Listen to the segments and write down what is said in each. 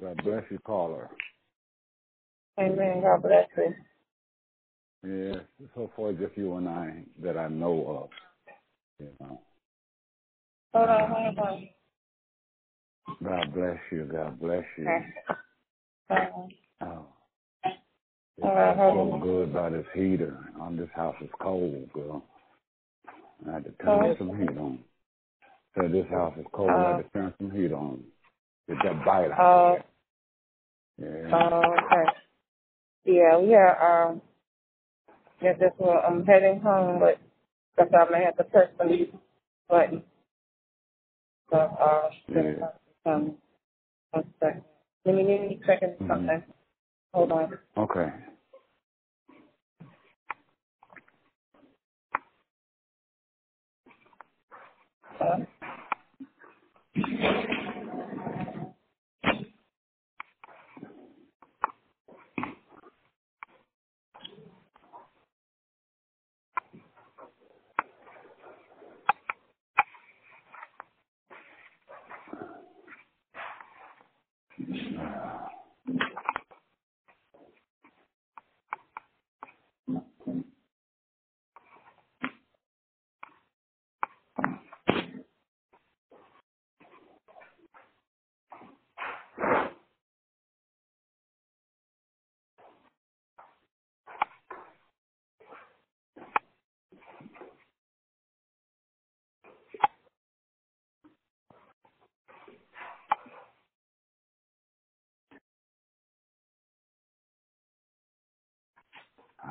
God bless you, caller. Amen. God bless you. Yes, so far just you and I that I know of. You know. Hold on, hold on. God bless you. God bless you. Okay. Oh. It's All right, hold so good about this heater. On this house is cold, girl. I had to turn Oh. some heat on. So this house is cold. I had to uh. turn some heat on. Get that bite out. Uh. Yeah. oh, okay. Yeah, we are, um, yeah, this one, I'm heading home, but because I may have to press the mute button. So, uh, Yeah. um, one second. Let me, give me a second Mhm. something. Hold on. Okay. Uh, あ。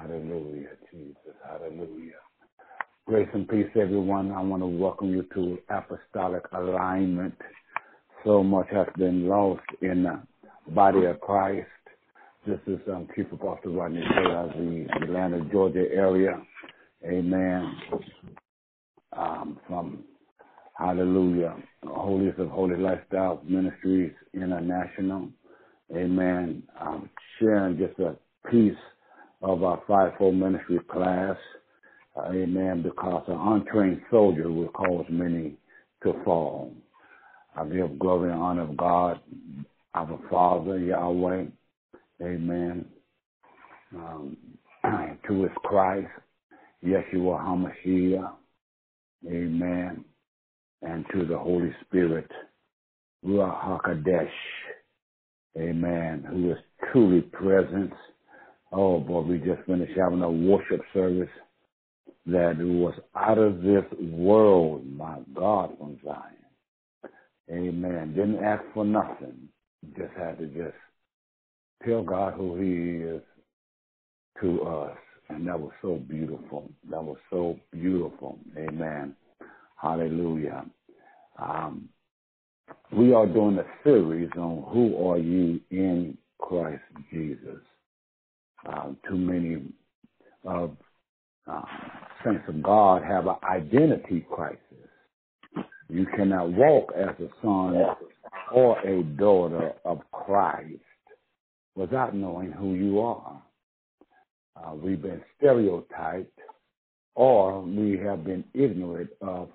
Hallelujah, Jesus. Hallelujah. Grace and peace, everyone. I want to welcome you to apostolic alignment. So much has been lost in the body of Christ. This is um, Chief Apostle Rodney Taylor, the Atlanta, Georgia area. Amen. Um, from Hallelujah, Holiest of Holy Lifestyle Ministries International. Amen. Sharing just a piece of our fivefold ministry class. Uh, amen. Because an untrained soldier will cause many to fall. I give glory and honor of God, our Father, Yahweh. Amen. Um, to his Christ, Yeshua HaMashiach. Amen. And to the Holy Spirit, Ruach HaKodesh. Amen. Who is truly present. Oh boy, we just finished having a worship service that was out of this world. My God, from Zion. Amen. Didn't ask for nothing. Just had to just tell God who He is to us. And that was so beautiful. That was so beautiful. Amen. Hallelujah. Um, we are doing a series on who are you in Christ Jesus. Um, too many of um, saints of God have an identity crisis. You cannot walk as a son or a daughter of Christ without knowing who you are. Uh, we've been stereotyped or we have been ignorant of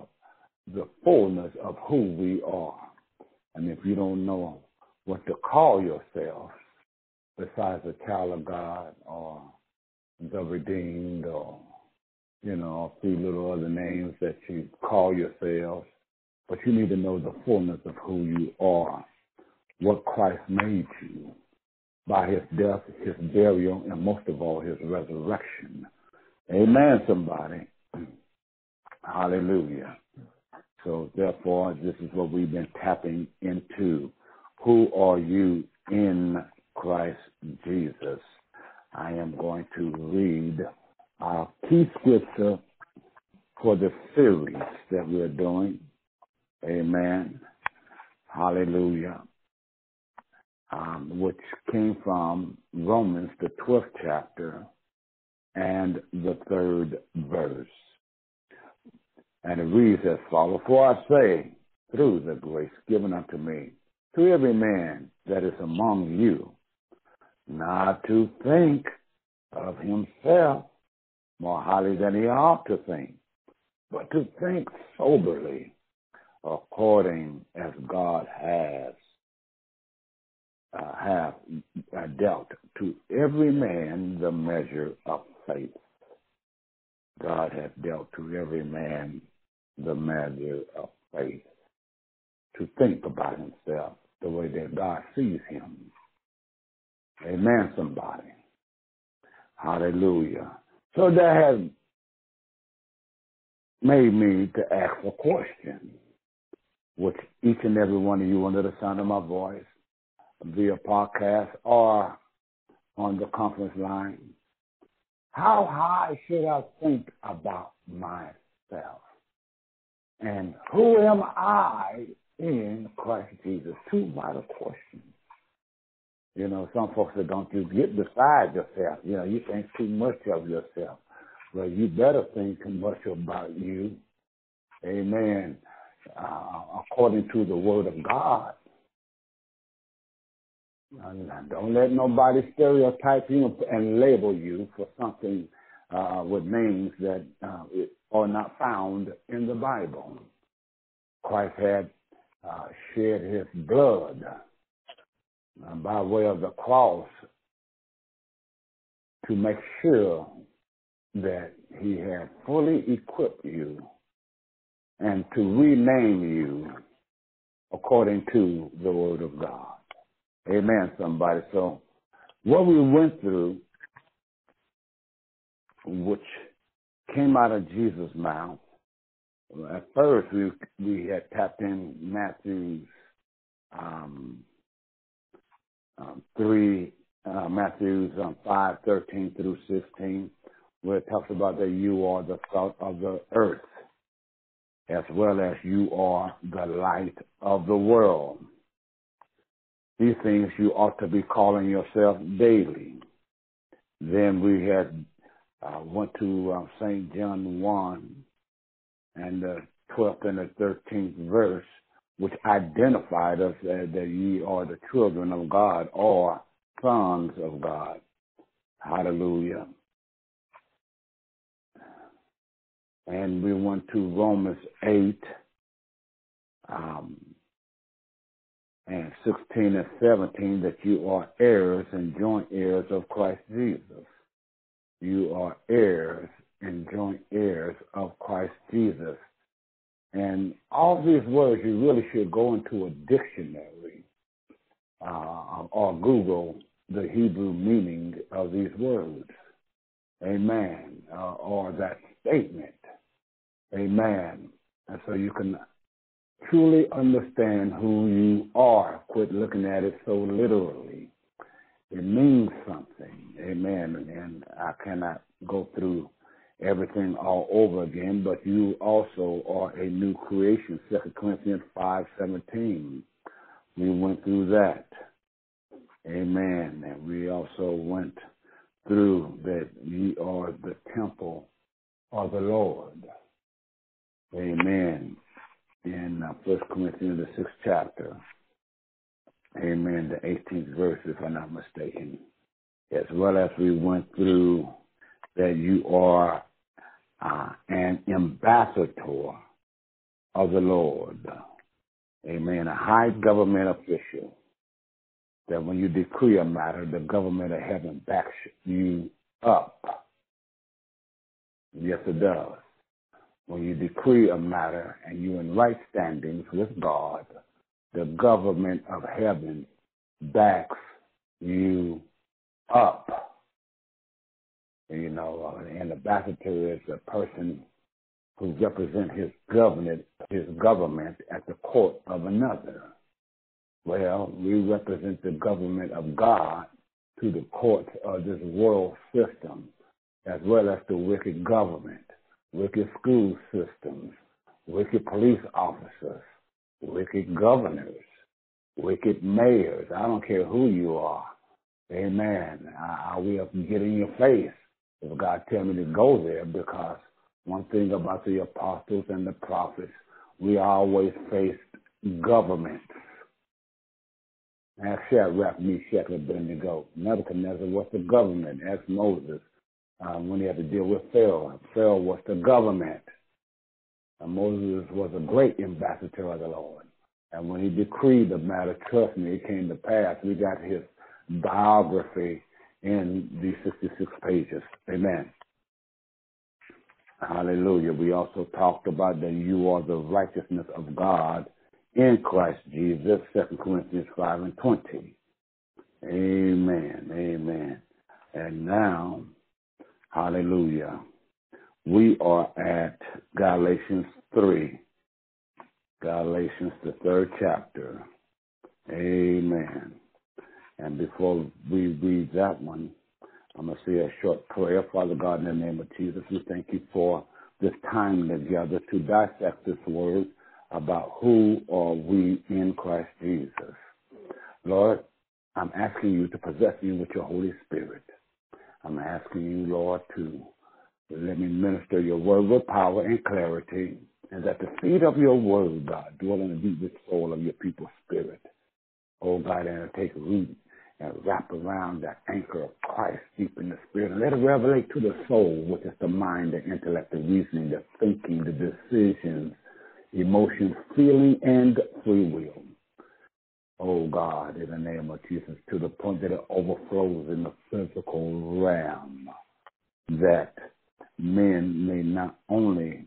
the fullness of who we are. And if you don't know what to call yourself, besides a child of God or the redeemed or, you know, a few little other names that you call yourselves, but you need to know the fullness of who you are, what Christ made you by his death, his burial, and most of all, his resurrection. Amen, somebody. Hallelujah. So therefore, this is what we've been tapping into. Who are you in Christ Jesus? I am going to read our key scripture for the series that we're doing. Amen. Hallelujah. Um, which came from Romans, the 12th chapter, and the third verse. And it reads as follows For I say, through the grace given unto me, to every man that is among you, not to think of himself more highly than he ought to think, but to think soberly, according as God has uh, have uh, dealt to every man the measure of faith. God has dealt to every man the measure of faith to think about himself the way that God sees him. Amen, somebody. Hallelujah. So that has made me to ask a question, which each and every one of you under the sound of my voice, via podcast or on the conference line, how high should I think about myself? And who am I in Christ Jesus? Two vital questions. You know, some folks that don't you get beside yourself. You know, you think too much of yourself. Well, you better think much about you. Amen. Uh, according to the word of God. Don't let nobody stereotype you and label you for something uh, with names that uh, are not found in the Bible. Christ had uh, shed his blood by way of the cross to make sure that he had fully equipped you and to rename you according to the word of God. Amen, somebody. So what we went through, which came out of Jesus' mouth, at first we we had tapped in Matthew's um, um, three, uh, Matthew's um, five thirteen through sixteen, where it talks about that you are the salt of the earth, as well as you are the light of the world. These things you ought to be calling yourself daily. Then we had uh, went to uh, St. John 1 and the 12th and the 13th verse, which identified us as that ye are the children of God or sons of God. Hallelujah. And we went to Romans 8, um, and 16 and 17 that you are heirs and joint heirs of Christ Jesus. You are heirs and joint heirs of Christ Jesus. And all these words, you really should go into a dictionary uh, or Google the Hebrew meaning of these words. Amen. Uh, or that statement. Amen. And so you can truly understand who you are. Quit looking at it so literally. It means something. Amen. And I cannot go through everything all over again, but you also are a new creation. Second Corinthians five seventeen. We went through that. Amen. And we also went through that ye are the temple of the Lord. Amen in uh, First Corinthians, the sixth chapter. Amen. The 18th verse, if I'm not mistaken. As well as we went through that you are uh, an ambassador of the Lord. Amen. A high government official. That when you decree a matter, the government of heaven backs you up. Yes, it does when you decree a matter and you're in right standings with God, the government of heaven backs you up. You know, uh, an ambassador is a person who represents his government, his government at the court of another. Well, we represent the government of God to the courts of this world system, as well as the wicked government wicked school systems, wicked police officers, wicked governors, wicked mayors. I don't care who you are. Amen. I, I will get in your face if God tell me to go there because one thing about the apostles and the prophets, we always faced governments. Ask Shadrach, Meshach, and Abednego. Nebuchadnezzar was the government. Ask Moses um, when he had to deal with Pharaoh. Pharaoh was the government. And Moses was a great ambassador of the Lord. And when he decreed the matter, trust me, it came to pass. We got his biography in these 66 pages. Amen. Hallelujah. We also talked about that you are the righteousness of God in Christ Jesus, 2 Corinthians 5 and 20. Amen. Amen. And now, hallelujah, we are at Galatians 3. Galatians, the third chapter. Amen. And before we read that one, I'm going to say a short prayer. Father God, in the name of Jesus, we thank you for this time together to dissect this word about who are we in Christ Jesus. Lord, I'm asking you to possess me with your Holy Spirit. I'm asking you, Lord, to let me minister your word with power and clarity, and that the seed of your word, God, dwell in the deepest soul of your people's spirit. Oh, God, and take root and wrap around that anchor of Christ deep in the spirit and let it revelate to the soul, which is the mind, the intellect, the reasoning, the thinking, the decisions, emotions, feeling, and free will. Oh God, in the name of Jesus, to the point that it overflows in the physical realm, that men may not only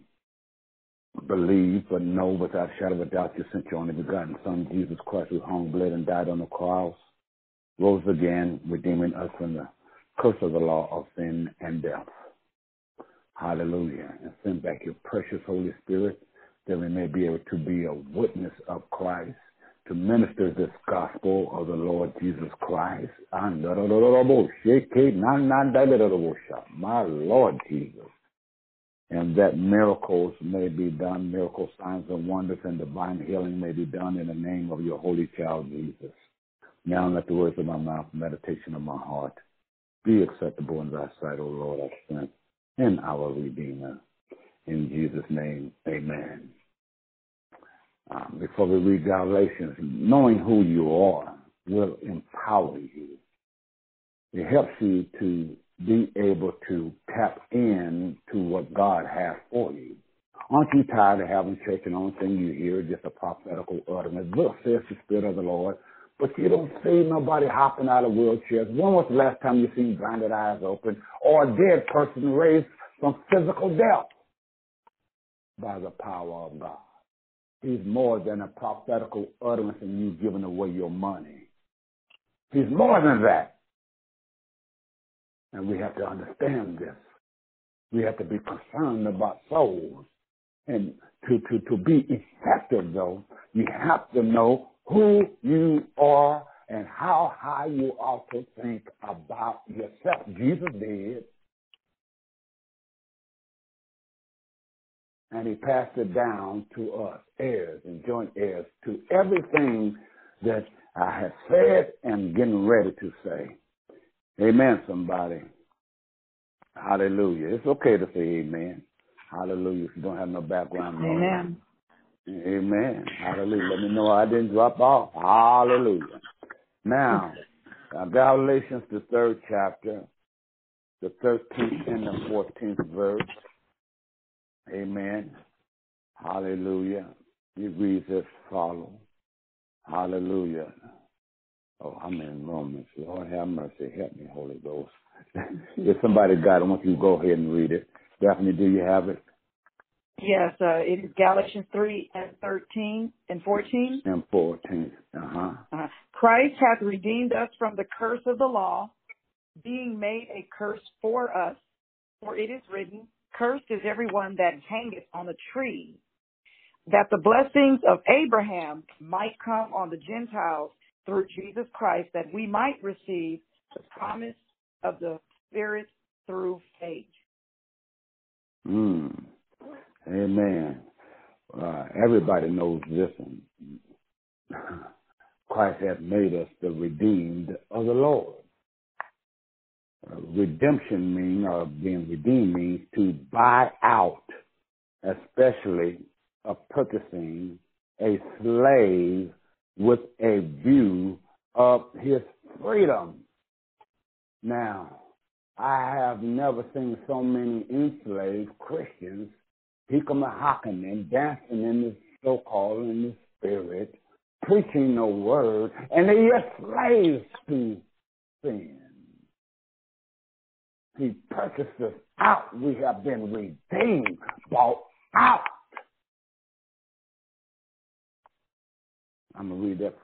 believe, but know without a shadow of a doubt you sent your only begotten Son, Jesus Christ, who hung, bled, and died on the cross rose again, redeeming us from the curse of the law of sin and death. Hallelujah. And send back your precious Holy Spirit that we may be able to be a witness of Christ, to minister this gospel of the Lord Jesus Christ. My Lord Jesus. And that miracles may be done, miracle signs and wonders and divine healing may be done in the name of your holy child Jesus. Now let the words of my mouth, meditation of my heart, be acceptable in thy sight, O Lord, our strength and our Redeemer. In Jesus' name, amen. Um, before we read Galatians, knowing who you are will empower you. It helps you to be able to tap in to what God has for you. Aren't you tired of having church and the only thing you hear is just a prophetical utterance? Thus says the Spirit of the Lord but you don't see nobody hopping out of wheelchairs. When was the last time you seen blinded eyes open or a dead person raised from physical death? By the power of God. He's more than a prophetical utterance and you giving away your money. He's more than that. And we have to understand this. We have to be concerned about souls. And to, to, to be effective, though, you have to know who you are and how high you ought to think about yourself. Jesus did. And he passed it down to us, heirs and joint heirs, to everything that I have said and getting ready to say. Amen, somebody. Hallelujah. It's okay to say amen. Hallelujah. If you don't have no background noise. Amen. Amen. Hallelujah. Let me know I didn't drop off. Hallelujah. Now, uh, Galatians, the third chapter, the 13th and the 14th verse. Amen. Hallelujah. It reads as follows. Hallelujah. Oh, I'm in Romans. Lord have mercy. Help me, Holy Ghost. if somebody got it, I want you to go ahead and read it. Daphne, do you have it? Yes, uh, it is Galatians 3 and 13 and 14. And 14, uh-huh. uh-huh. Christ hath redeemed us from the curse of the law, being made a curse for us. For it is written, Cursed is everyone that hangeth on a tree, that the blessings of Abraham might come on the Gentiles through Jesus Christ, that we might receive the promise of the Spirit through faith. Mm. Amen. Uh, everybody knows this one. Christ has made us the redeemed of the Lord. Uh, redemption means, or being redeemed means to buy out, especially of purchasing a slave with a view of his freedom. Now, I have never seen so many enslaved Christians Hikama and dancing in the so-called in the spirit, preaching the word, and they are slaves to sin. He purchased us out. We have been redeemed, bought out. I'm going to read that.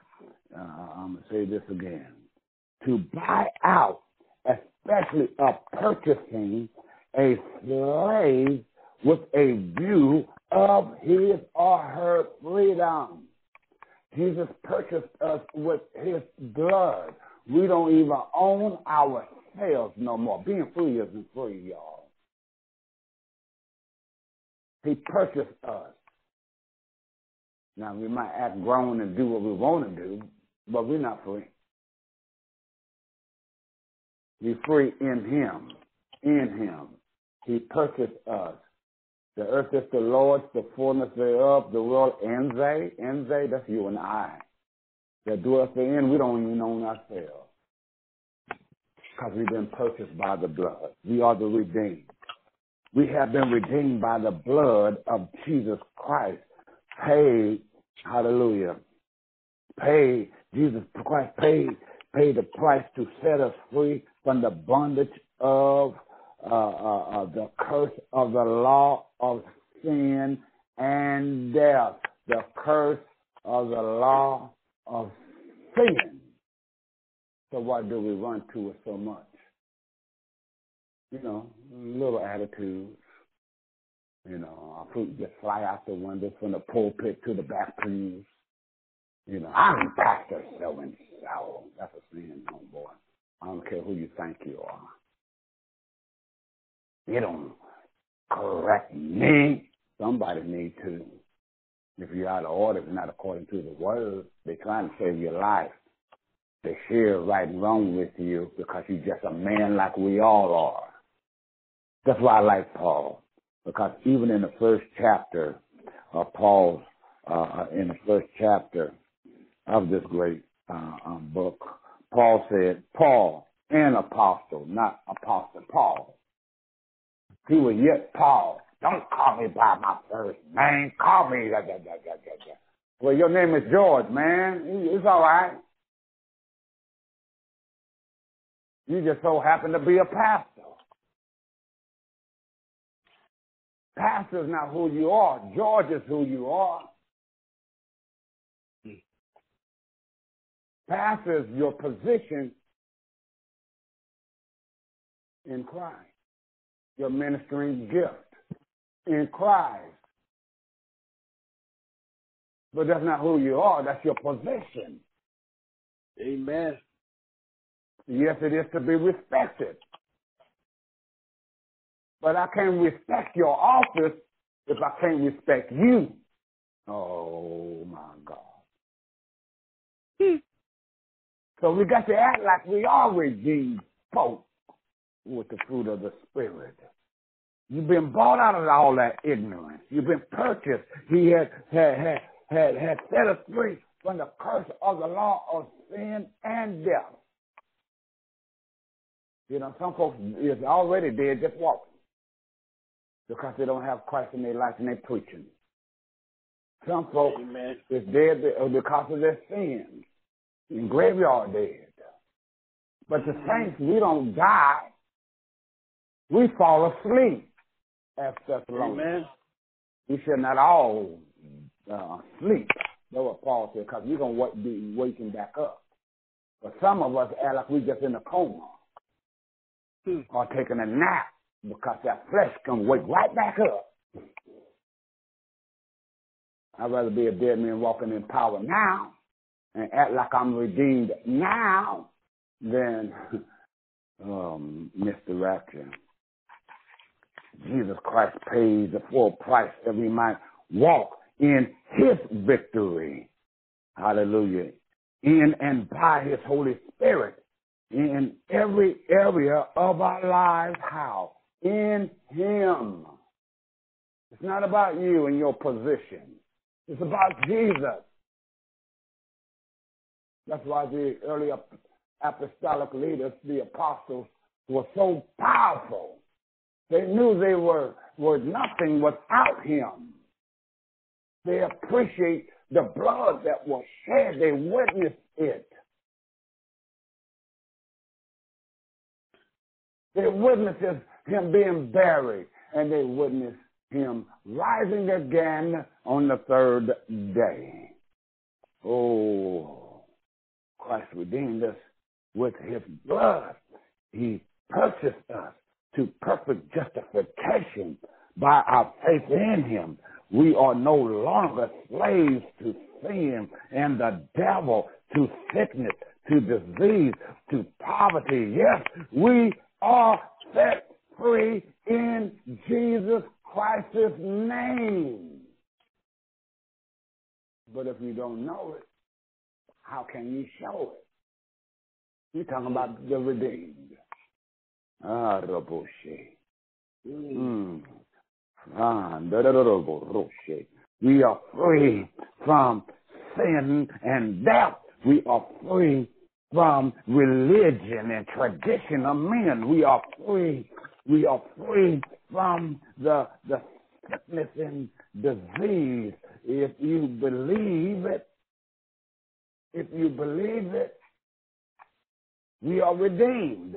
Uh, I'm going to say this again. To buy out, especially a purchasing a slave with a view of his or her freedom. Jesus purchased us with his blood. We don't even own ourselves no more. Being free isn't free, y'all. He purchased us. Now, we might act grown and do what we want to do, but we're not free. We're free in Him. In Him. He purchased us. The earth is the Lord's, the fullness thereof, the world, and they, and they, that's you and I. That do dwelleth therein, we don't even own ourselves. Because we've been purchased by the blood. We are the redeemed. We have been redeemed by the blood of Jesus Christ. Paid, hallelujah. Paid, Jesus Christ paid, paid the price to set us free from the bondage of uh, uh, uh, the curse of the law of sin and death. The curse of the law of sin. So why do we run to it so much? You know, little attitudes. You know, our fruit just fly out the window from the pulpit to the back. You know, I'm Pastor so and so. That's a sin, homeboy. I don't care who you think you are. You don't correct me. Somebody need to. If you're out of order, if not according to the word, they're trying to save your life. They share right and wrong with you because you're just a man like we all are. That's why I like Paul. Because even in the first chapter of Paul's, uh, in the first chapter of this great uh, um, book, Paul said, Paul, an apostle, not apostle Paul. He was yet Paul. Don't call me by my first name. Call me. Well, your name is George, man. It's all right. You just so happen to be a pastor. Pastor is not who you are. George is who you are. Hmm. Pastor is your position in Christ your ministering gift in Christ. But that's not who you are, that's your position. Amen. Yes, it is to be respected. But I can't respect your office if I can't respect you. Oh my God. Hmm. So we got to act like we are redeemed folk with the fruit of the Spirit. You've been bought out of all that ignorance. You've been purchased. He had had had had, had set us free from the curse of the law of sin and death. You know, some folks is already dead just walking because they don't have Christ in their life and they're preaching. Some folks Amen. is dead uh, because of their sins, in graveyard dead. But the saints, we don't die we fall asleep as Thessalonians. Amen. We should not all uh, sleep. That's what Paul said, because we're going to be waking back up. But some of us act like we're just in a coma hmm. or taking a nap because that flesh can wake right back up. I'd rather be a dead man walking in power now and act like I'm redeemed now than um, Mr. Rapture. Jesus Christ paid the full price that we might walk in his victory. Hallelujah. In and by his Holy Spirit in every area of our lives. How? In him. It's not about you and your position. It's about Jesus. That's why the early apostolic leaders, the apostles, were so powerful they knew they were, were nothing without him. They appreciate the blood that was shed, they witnessed it. They witnessed him being buried, and they witnessed him rising again on the third day. Oh, Christ redeemed us with his blood. He purchased us to perfect justification by our faith in him. We are no longer slaves to sin and the devil, to sickness, to disease, to poverty. Yes, we are set free in Jesus Christ's name. But if you don't know it, how can you show it? You're talking about the redeemed. Ah, Raboshe. Mm. Ah, we are free from sin and death. We are free from religion and tradition of men. We are free. We are free from the the sickness and disease. If you believe it, if you believe it, we are redeemed.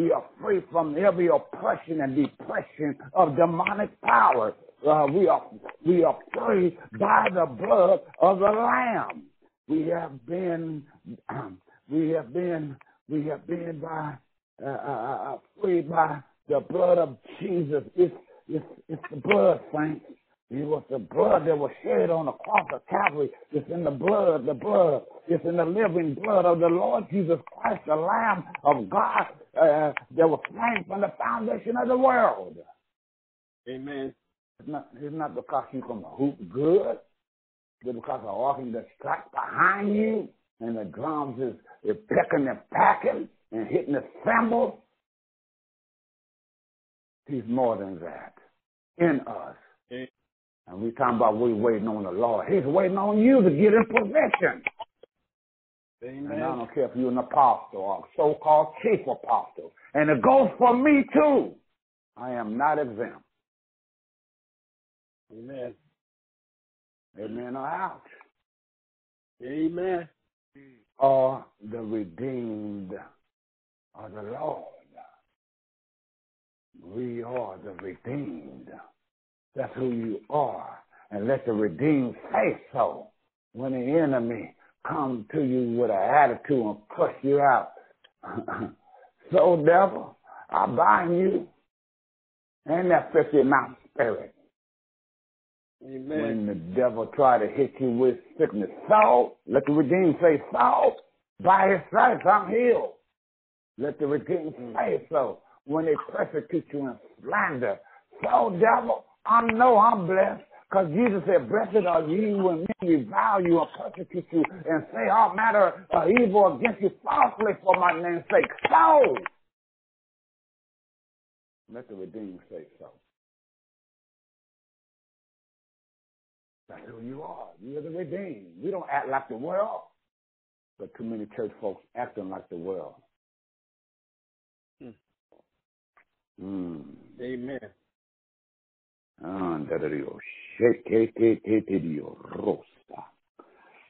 We are free from every oppression and depression of demonic power. Uh, we are we are free by the blood of the Lamb. We have been um, we have been we have been by uh, uh, uh, uh free by the blood of Jesus. It's it's it's the blood, saints. It was the blood that was shed on the cross of Calvary. It's in the blood, the blood. It's in the living blood of the Lord Jesus Christ, the Lamb of God uh, that was slain from the foundation of the world. Amen. It's not, it's not because you can hoop good. It's because the organ that strikes behind you and the drums is, is picking and packing and hitting the cymbals. He's more than that in us. Amen. And we talking about we waiting on the Lord. He's waiting on you to get in possession. Amen. And I don't care if you're an apostle or so-called chief apostle. And it goes for me too. I am not exempt. Amen. Amen or out. Amen. Or the redeemed of the Lord. We are the redeemed. That's who you are. And let the redeemed say so. When the enemy come to you with an attitude and push you out. so devil, I bind you and that 50 mouth spirit. Amen. When the devil try to hit you with sickness, so let the redeemed say, so by his stripes I'm healed. Let the redeemed mm. say so. When they persecute you and slander, so devil, I know I'm blessed. Because Jesus said, Blessed are you when men revile you and persecute you and say all matter of evil against you falsely for my name's sake. So, let the redeemed say so. That's who you are. You're the redeemed. We don't act like the world, but too many church folks acting like the world. Hmm. Mm. Amen.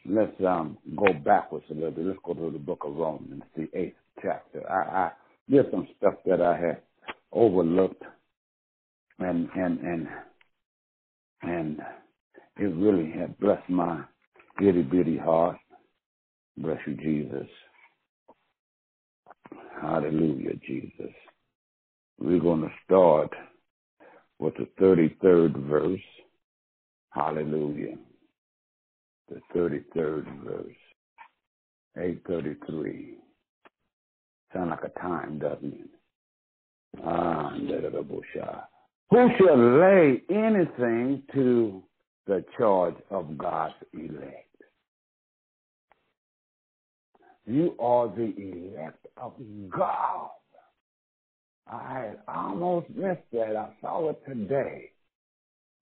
Let's um, go backwards a little bit. Let's go to the book of Romans, the eighth chapter. I, I there's some stuff that I had overlooked, and and and and it really had blessed my itty bitty heart. Bless you, Jesus. Hallelujah, Jesus. We're going to start with the 33rd verse. Hallelujah. The 33rd verse. 833. Sound like a time, doesn't it? Ah, Who shall lay anything to the charge of God's elect? You are the elect of God. I had almost missed that. I saw it today.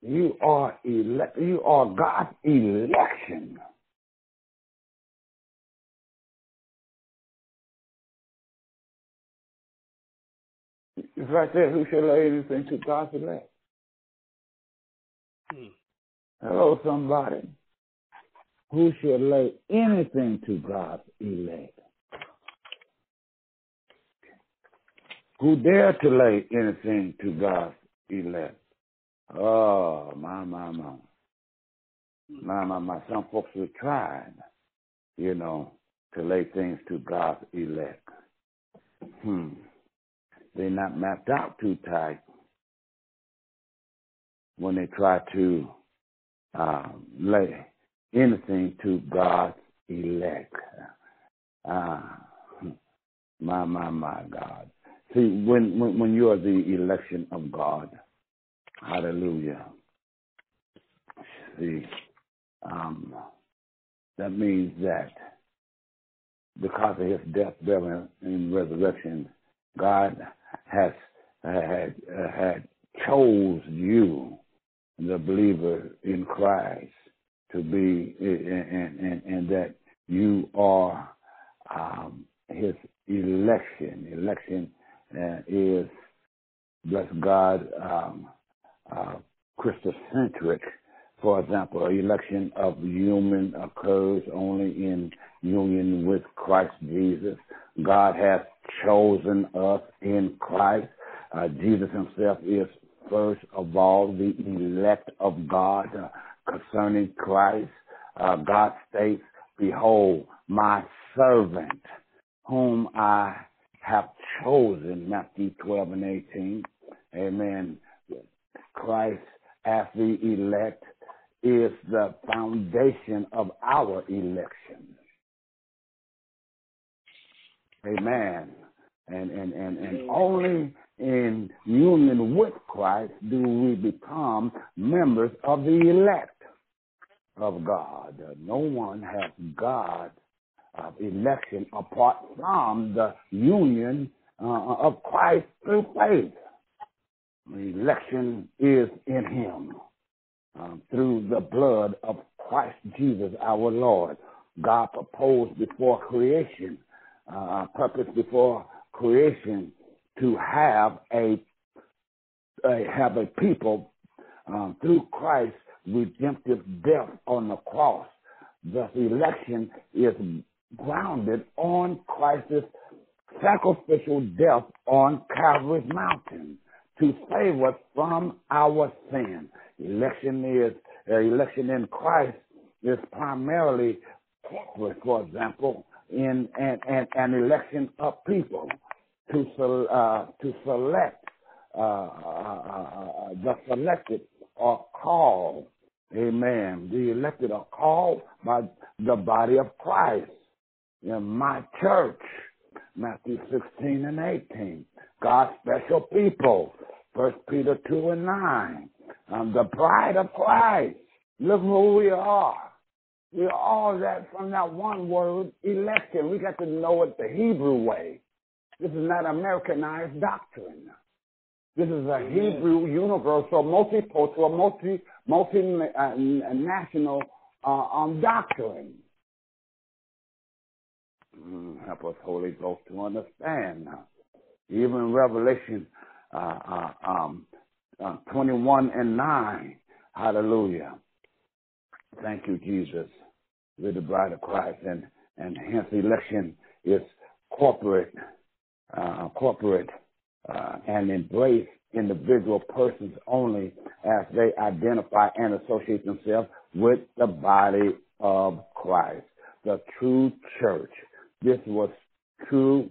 You are elect. You are God's election. It's right there. Who shall lay anything to God's elect? Hmm. Hello, somebody. who should lay anything to God's elect? Who dare to lay anything to God's elect? Oh, my, my, my. My, my, my. Some folks have tried, you know, to lay things to God's elect. Hmm. They're not mapped out too tight when they try to uh, lay anything to God's elect. Uh, my, my, my God. See, when, when, when you are the election of God, hallelujah. See, um, that means that because of his death, burial, and resurrection, God has had, had chose you, the believer in Christ, to be, and, and, and that you are um, his election. Election uh, is, bless God, um, uh, Christocentric. For example, election of human occurs only in union with Christ Jesus. God has chosen us in Christ. Uh, Jesus himself is first of all the elect of God uh, concerning Christ. Uh, God states, Behold, my servant, whom I have chosen, Matthew 12 and 18. Amen. Christ as the elect is the foundation of our election. Amen. And, and, and, and only in union with Christ do we become members of the elect of God. No one has God of election apart from the union uh, of Christ through faith. Election is in Him um, through the blood of Christ Jesus our Lord. God proposed before creation, uh, purpose before creation to have a, a have a people um, through Christ redemptive death on the cross. Thus, election is grounded on Christ's sacrificial death on Calvary's mountain to save us from our sin. Election is uh, election in Christ is primarily corporate, for example, in an, an, an election of people to uh, to select uh, uh, uh, the selected are called. Amen. The elected are called by the body of Christ. In my church, Matthew 16 and 18. God's special people. First Peter 2 and 9. I'm the bride of Christ. Look who we are. We are all that from that one word, election. We got to know it the Hebrew way. This is not Americanized doctrine. This is a Hebrew universal, multicultural, multi multinational uh, um, doctrine. Mm, help us, Holy Ghost, to understand. Even Revelation uh, uh, um, uh, 21 and 9. Hallelujah. Thank you, Jesus. We're the bride of Christ, and, and hence election is corporate uh, corporate uh, and embrace individual persons only as they identify and associate themselves with the body of Christ, the true church. This was true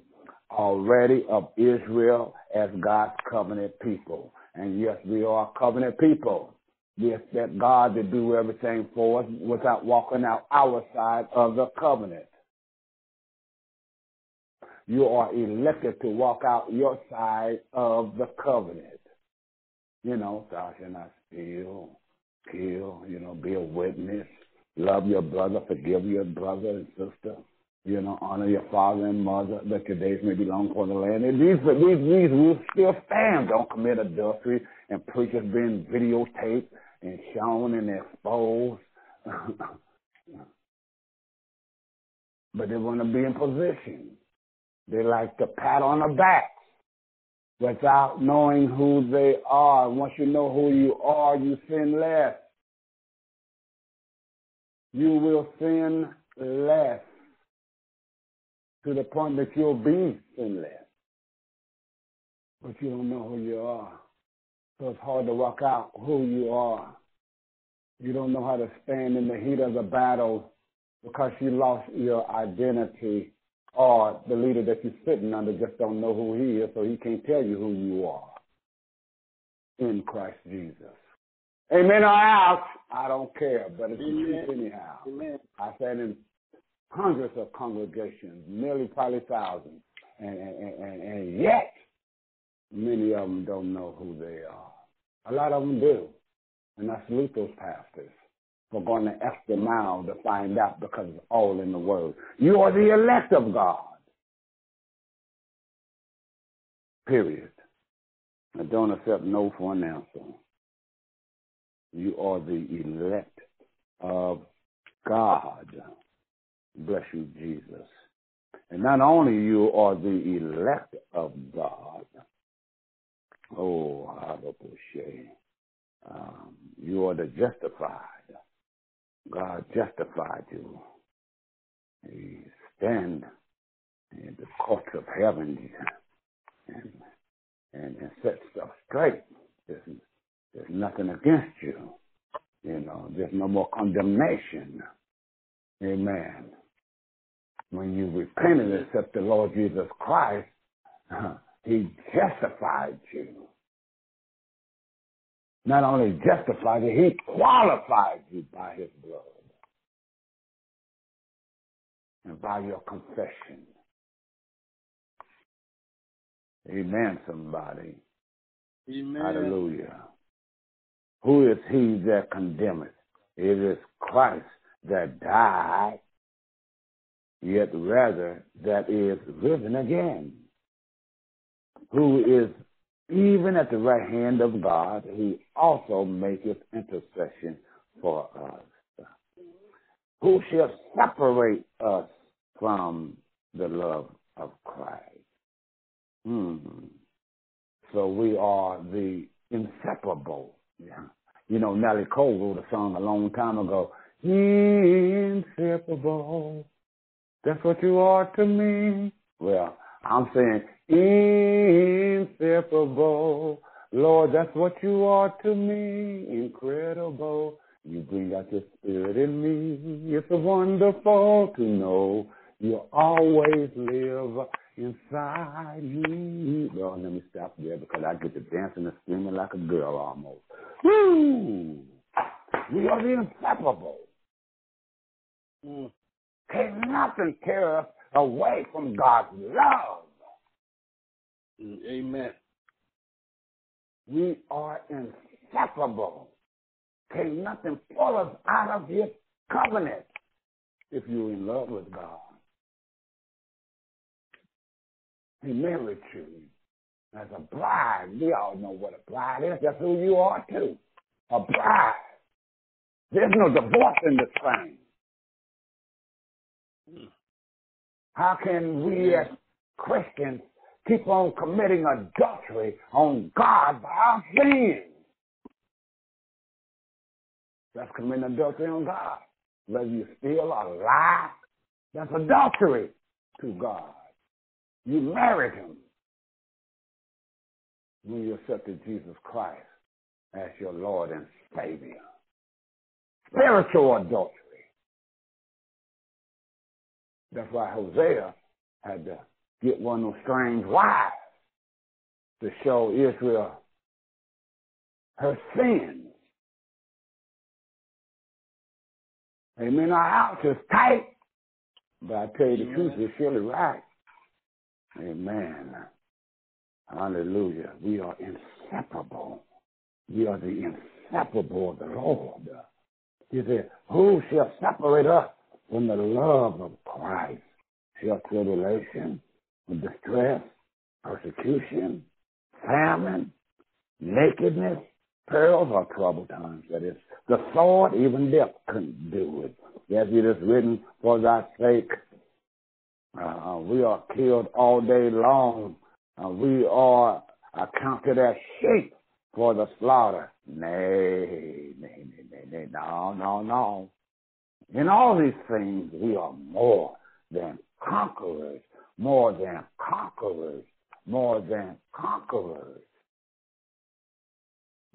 already of Israel as God's covenant people. And yes, we are covenant people. We expect God to do everything for us without walking out our side of the covenant you are elected to walk out your side of the covenant. You know, thou shalt not steal, kill, you know, be a witness, love your brother, forgive your brother and sister, you know, honor your father and mother, that your days may be long for the land. And these, these, these rules still stand. Don't commit adultery, and preachers being videotaped and shown and exposed. but they want to be in position. They like to pat on the back without knowing who they are. Once you know who you are, you sin less. you will sin less to the point that you'll be sinless. But you don't know who you are. So it's hard to work out who you are. You don't know how to stand in the heat of the battle because you lost your identity or the leader that you're sitting under just don't know who he is, so he can't tell you who you are in Christ Jesus. Amen or else, I don't care, but it's the truth anyhow. Amen. I said in hundreds of congregations, nearly probably thousands, and, and, and, and yet many of them don't know who they are. A lot of them do, and I salute those pastors for going the extra mile to find out because it's all in the Word. You are the elect of God. Period. I don't accept no for an answer. You are the elect of God. Bless you, Jesus. And not only you are the elect of God. Oh, Hallelujah. Um, you are the justified. God justified you. He stand in the courts of heaven and, and, and set stuff straight. There's, there's nothing against you. You know, there's no more condemnation. Amen. When you repent and accept the Lord Jesus Christ, He justified you. Not only justified you, He qualified you by His blood and by your confession. Amen, somebody. Amen. Hallelujah. Who is he that condemneth? It is Christ that died, yet rather that is risen again. Who is even at the right hand of God, who also maketh intercession for us. Who shall separate us from the love of Christ? Hmm. So we are the inseparable. Yeah. You know, Natalie Cole wrote a song a long time ago. Inseparable. That's what you are to me. Well, I'm saying inseparable. Lord, that's what you are to me. Incredible. You bring out your spirit in me. It's wonderful to know you always live inside me. Well, let me stop there because I get to dancing and screaming like a girl almost. Woo! We are inseparable. Mm. Can nothing tear us away from God's love. Amen. We are inseparable. Can nothing pull us out of His covenant if you're in love with God. He married you as a bride. We all know what a bride is. That's who you are too. A bride. There's no divorce in this thing. How can we as Christians keep on committing adultery on God by our sins? That's committing adultery on God. Whether you steal or lie, that's adultery to God. You married him when you accepted Jesus Christ as your Lord and Savior. Spiritual adultery. That's why Hosea had to get one of those strange wives to show Israel her sins. Amen. Our house is tight, but I tell you the truth, it's surely right. Amen. Hallelujah. We are inseparable. We are the inseparable of the Lord. He said, Who shall separate us from the love of Christ? Shall tribulation, distress, persecution, famine, nakedness, perils, or troubled times? That is, the sword, even death couldn't do it. As it is written, For thy sake uh, we are killed all day long. Uh, we are accounted as sheep for the slaughter. Nay, nay, nay, nay, nay, no, no, no. In all these things, we are more than conquerors, more than conquerors, more than conquerors.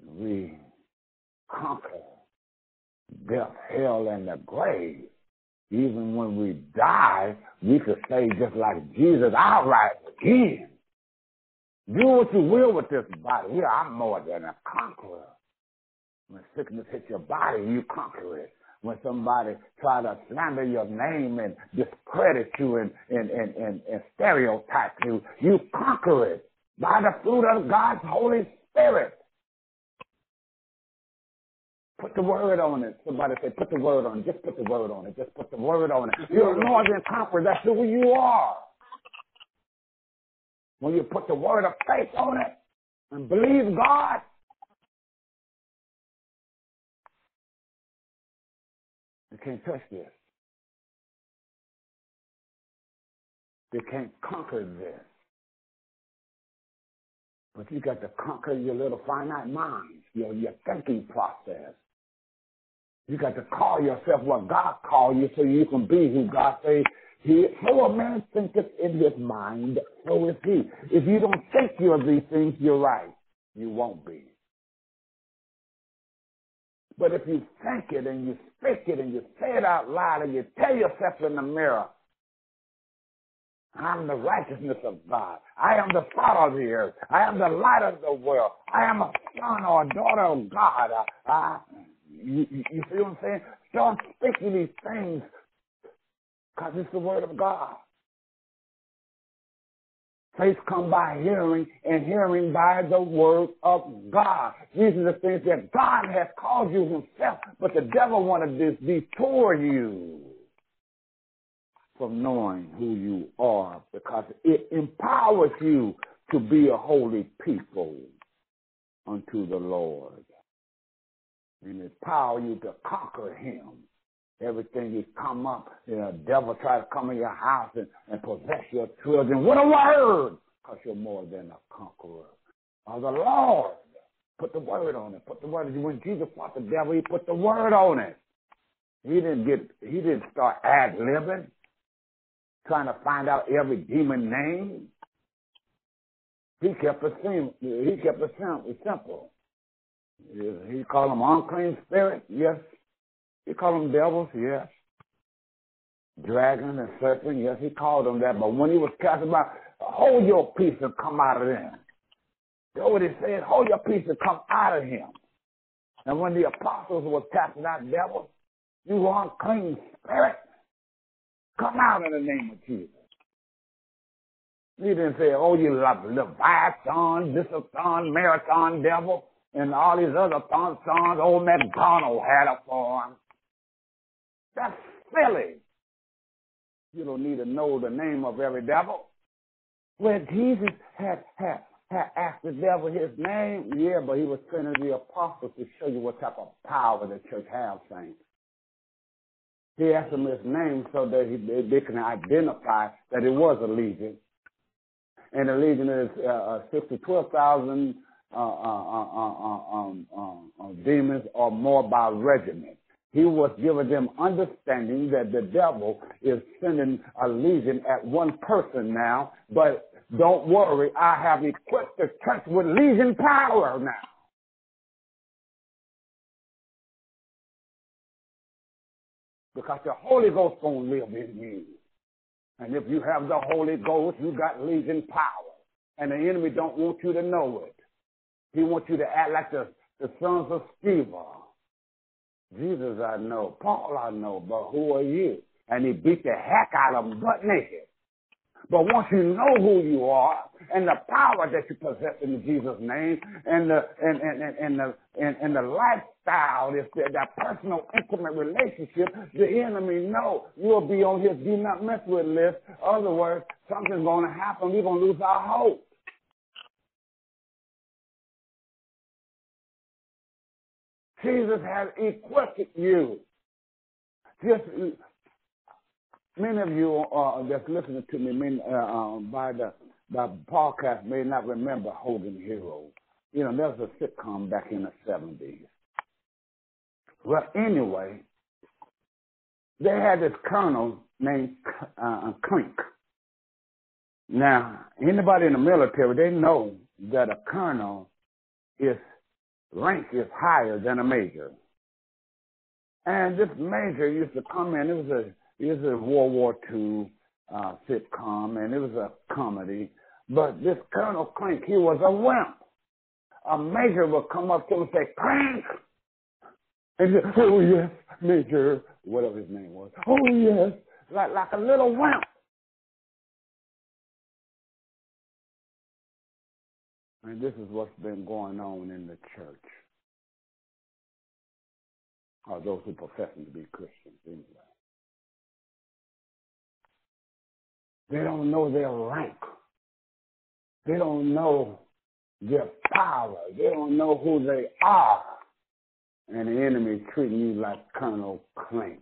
We conquer death, hell, and the grave. Even when we die, we could say just like Jesus, I'll rise again. Do what you will with this body. Yeah, I'm more than a conqueror. When sickness hits your body, you conquer it. When somebody try to slander your name and discredit you and, and, and, and, and stereotype you, you conquer it by the fruit of God's Holy Spirit. Put the word on it. Somebody say, put the word on it. Just put the word on it. Just put the word on it. You're more than conqueror. That's who you are. When you put the word of faith on it and believe God, you can't touch this. You can't conquer this. But you got to conquer your little finite mind, your, your thinking process. You got to call yourself what God called you so you can be who God says he, so a man thinketh in his mind, so is he. If you don't think you of these things, you're right. You won't be. But if you think it and you speak it and you say it out loud and you tell yourself in the mirror, I'm the righteousness of God. I am the salt of the earth. I am the light of the world. I am a son or a daughter of God. Uh, uh, I, I, you, you see what I'm saying? Start speaking these things because it's the word of God. Faith come by hearing, and hearing by the word of God. These are the things that God has called you himself, but the devil wanted to detour you from knowing who you are because it empowers you to be a holy people unto the Lord. And empower you to conquer him Everything you come up, you know, devil try to come in your house and, and possess your children. What a word! Because you're more than a conqueror of the Lord. Put the word on it. Put the word. When Jesus fought the devil, he put the word on it. He didn't get. He didn't start ad libbing, trying to find out every demon name. He kept it simple. He kept it simple. He called them unclean spirit. Yes, he called them devils, yes. Dragon and serpent, yes, he called them that. But when he was casting out, hold your peace and come out of them. You know what he said? Hold your peace and come out of him. And when the apostles were casting out devils, you unclean spirit, come out in the name of Jesus. He didn't say, oh, you Leviathan, Dissathon, Marathon devil, and all these other sons. Old McDonald had a form. That's silly. You don't need to know the name of every devil. When Jesus had, had, had asked the devil his name, yeah, but he was sending the apostles to show you what type of power the church has, saints. He asked him his name so that he, they, they can identify that it was a legion. And the legion is uh, uh, six to 12,000 uh, uh, uh, um, demons or more by regiment he was giving them understanding that the devil is sending a legion at one person now, but don't worry, I have equipped the church with legion power now. Because the Holy Ghost gonna live in you. And if you have the Holy Ghost, you got legion power. And the enemy don't want you to know it. He wants you to act like the, the sons of Sceva Jesus I know, Paul I know, but who are you? And he beat the heck out of him butt naked. But once you know who you are and the power that you possess in Jesus' name and the and and, and, and the and, and the lifestyle, this that personal intimate relationship, the enemy know you'll be on his do not mess with list. Other words, something's gonna happen, we're gonna lose our hope. Jesus has equipped you. Just many of you uh, that's listening to me may, uh, um, by the by podcast may not remember Hogan Hero. You know, there was a sitcom back in the seventies. Well, anyway, they had this colonel named uh, Klink. Now, anybody in the military, they know that a colonel is rank is higher than a major. And this major used to come in. It was a it was a World War II uh, sitcom, and it was a comedy. But this Colonel Klink, he was a wimp. A major would come up to him and say, Klink! And said, oh yes, Major, whatever his name was. Oh yes, like like a little wimp. And this is what's been going on in the church. Or those who profess to be Christians, anyway. They don't know their rank. They don't know their power. They don't know who they are. And the enemy is treating you like Colonel Klink.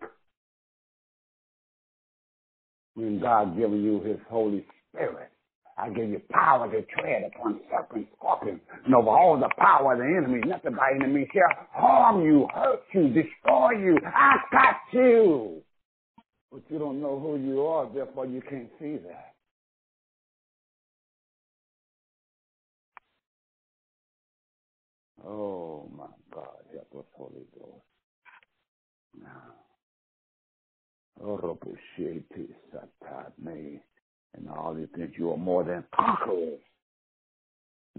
When God giving you his Holy Spirit, I give you power to tread upon serpents, scorpions, and over all the power of the enemy. Nothing by enemy shall harm you, hurt you, destroy you. I got you. But you don't know who you are, therefore you can't see that. Oh my God, help us, Holy Ghost. Now, oh, and all these things you are more than conquerors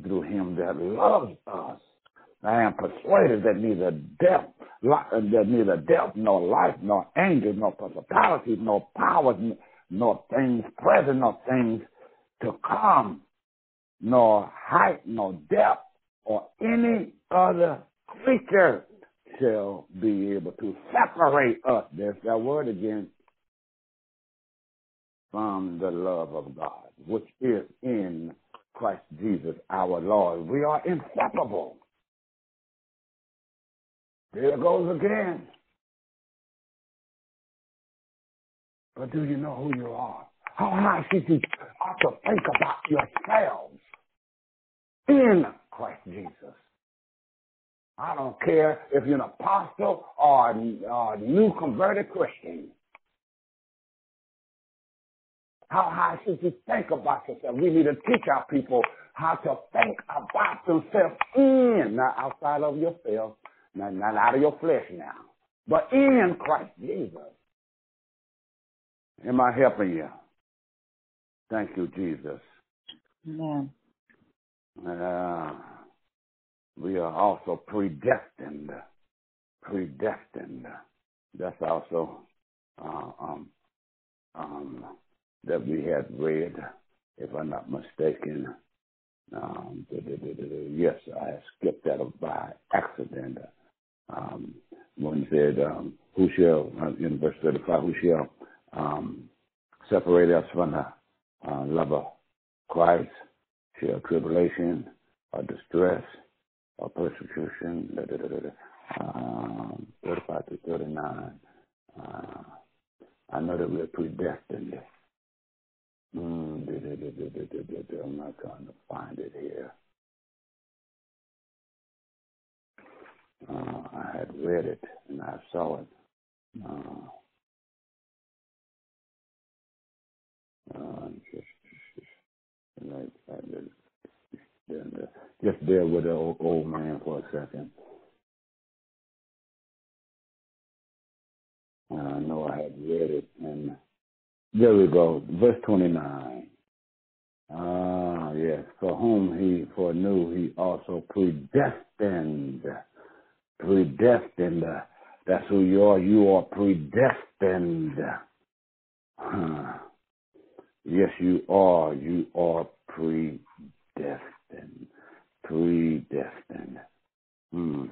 through him that loves us. I am persuaded that neither death, that neither death, nor life, nor angels, nor principalities, nor powers, nor things present, nor things to come, nor height, nor depth, or any other creature shall be able to separate us. There's that word again. From the love of God, which is in Christ Jesus our Lord. We are inseparable. There goes again. But do you know who you are? How high should you ought to think about yourselves in Christ Jesus? I don't care if you're an apostle or a new converted Christian. How high should you think about yourself? We need to teach our people how to think about themselves in, not outside of yourself, not, not out of your flesh now, but in Christ Jesus. Am I helping you? Thank you, Jesus. Amen. Uh, we are also predestined. Predestined. That's also uh, um, um, that we had read, if I'm not mistaken. Um, yes, I skipped that by accident. Um, he said, um, "Who shall," uh, in verse 35, "Who shall um, separate us from the uh, love of Christ? Shall tribulation or distress or persecution?" Da, da, da, um, 35 to 39. Uh, I know that we're predestined. Mm, I'm not trying to find it here. Uh, I had read it and I saw it. Uh, uh, just, just bear with the old, old man for a second. I know I had read it, and there we go, verse 29. Ah, yes, for whom he foreknew, he also predestined predestined. That's who you are. You are predestined. Yes, you are. You are predestined. Predestined. Hmm.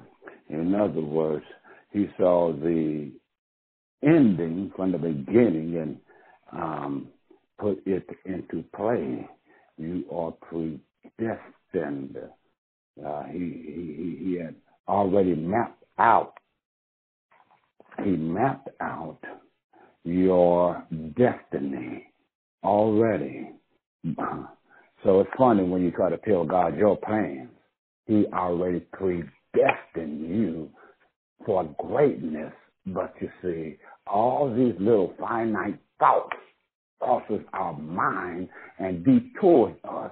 In other words, he saw the ending from the beginning and um, put it into play. You are predestined. Uh, he, he, he had already mapped out. He mapped out your destiny already. So it's funny when you try to tell God your plans. He already predestined you for greatness, but you see, all these little finite thoughts crosses our mind and detours us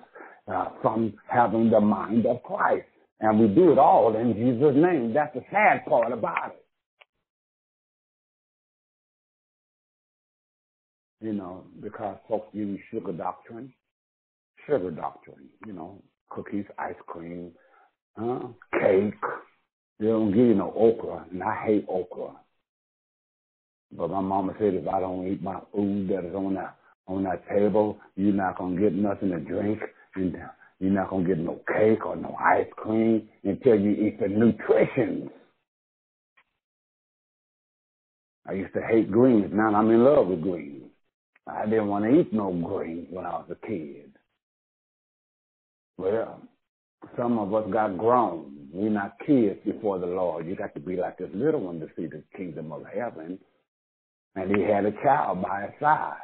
uh, from having the mind of Christ. And we do it all in Jesus' name. That's the sad part about it. You know, because folks use sugar doctrine, sugar doctrine, you know, cookies, ice cream, uh, cake. They don't give you no okra, and I hate okra. But my mama said if I don't eat my food that is on that on that table, you're not gonna get nothing to drink, and you're not gonna get no cake or no ice cream until you eat the nutrition. I used to hate greens. Now I'm in love with greens. I didn't want to eat no greens when I was a kid. Well, some of us got grown. We're not kids before the Lord. You got to be like this little one to see the kingdom of heaven. And he had a child by his side.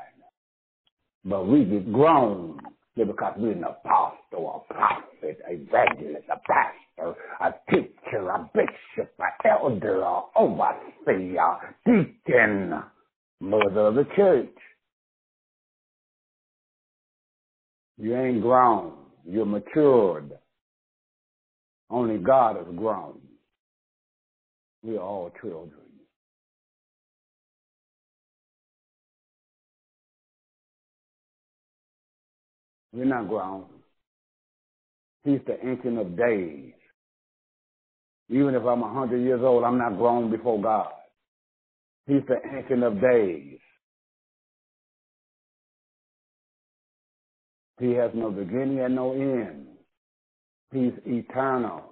But we get grown because we're an apostle, a prophet, evangelist, a pastor, a teacher, a bishop, an elder, a overseer, deacon, mother of the church. You ain't grown. You're matured. Only God is grown. We are all children. We're not grown. He's the ancient of days. Even if I'm a hundred years old, I'm not grown before God. He's the ancient of days. He has no beginning and no end. He's eternal.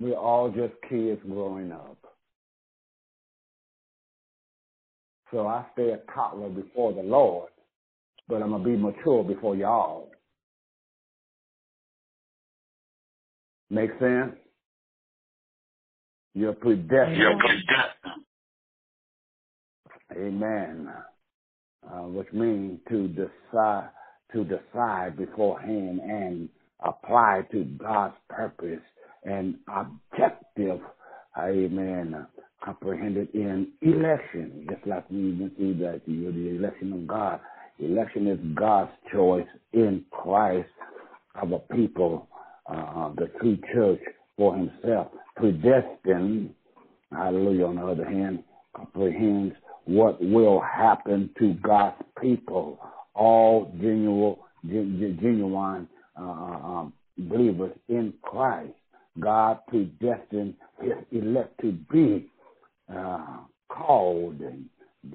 We're all just kids growing up. So I stay a toddler before the Lord, but I'm going to be mature before y'all. Make sense? You're predestined. You're predestined. Amen uh, which means to decide to decide beforehand and apply to God's purpose and objective, amen, comprehended in election, just like we even see that you're the election of God. Election is God's choice in Christ of a people, uh, the true church for himself. Predestined, hallelujah, on the other hand, comprehends what will happen to God's people, all genuine, genuine uh, um, believers in Christ. God predestined his elect to be uh, called and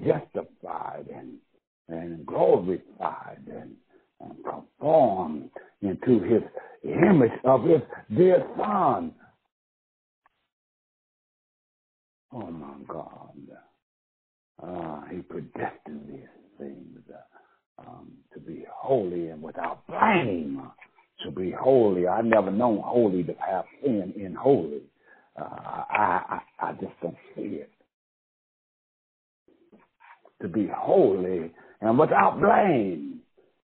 justified and, and glorified and, and conformed into his image of his dear son. Oh my God. Uh, he predestined these things uh, um, to be holy and without blame. To be holy. I never known holy to have sin in holy. Uh, I, I I just don't see it. To be holy and without blame.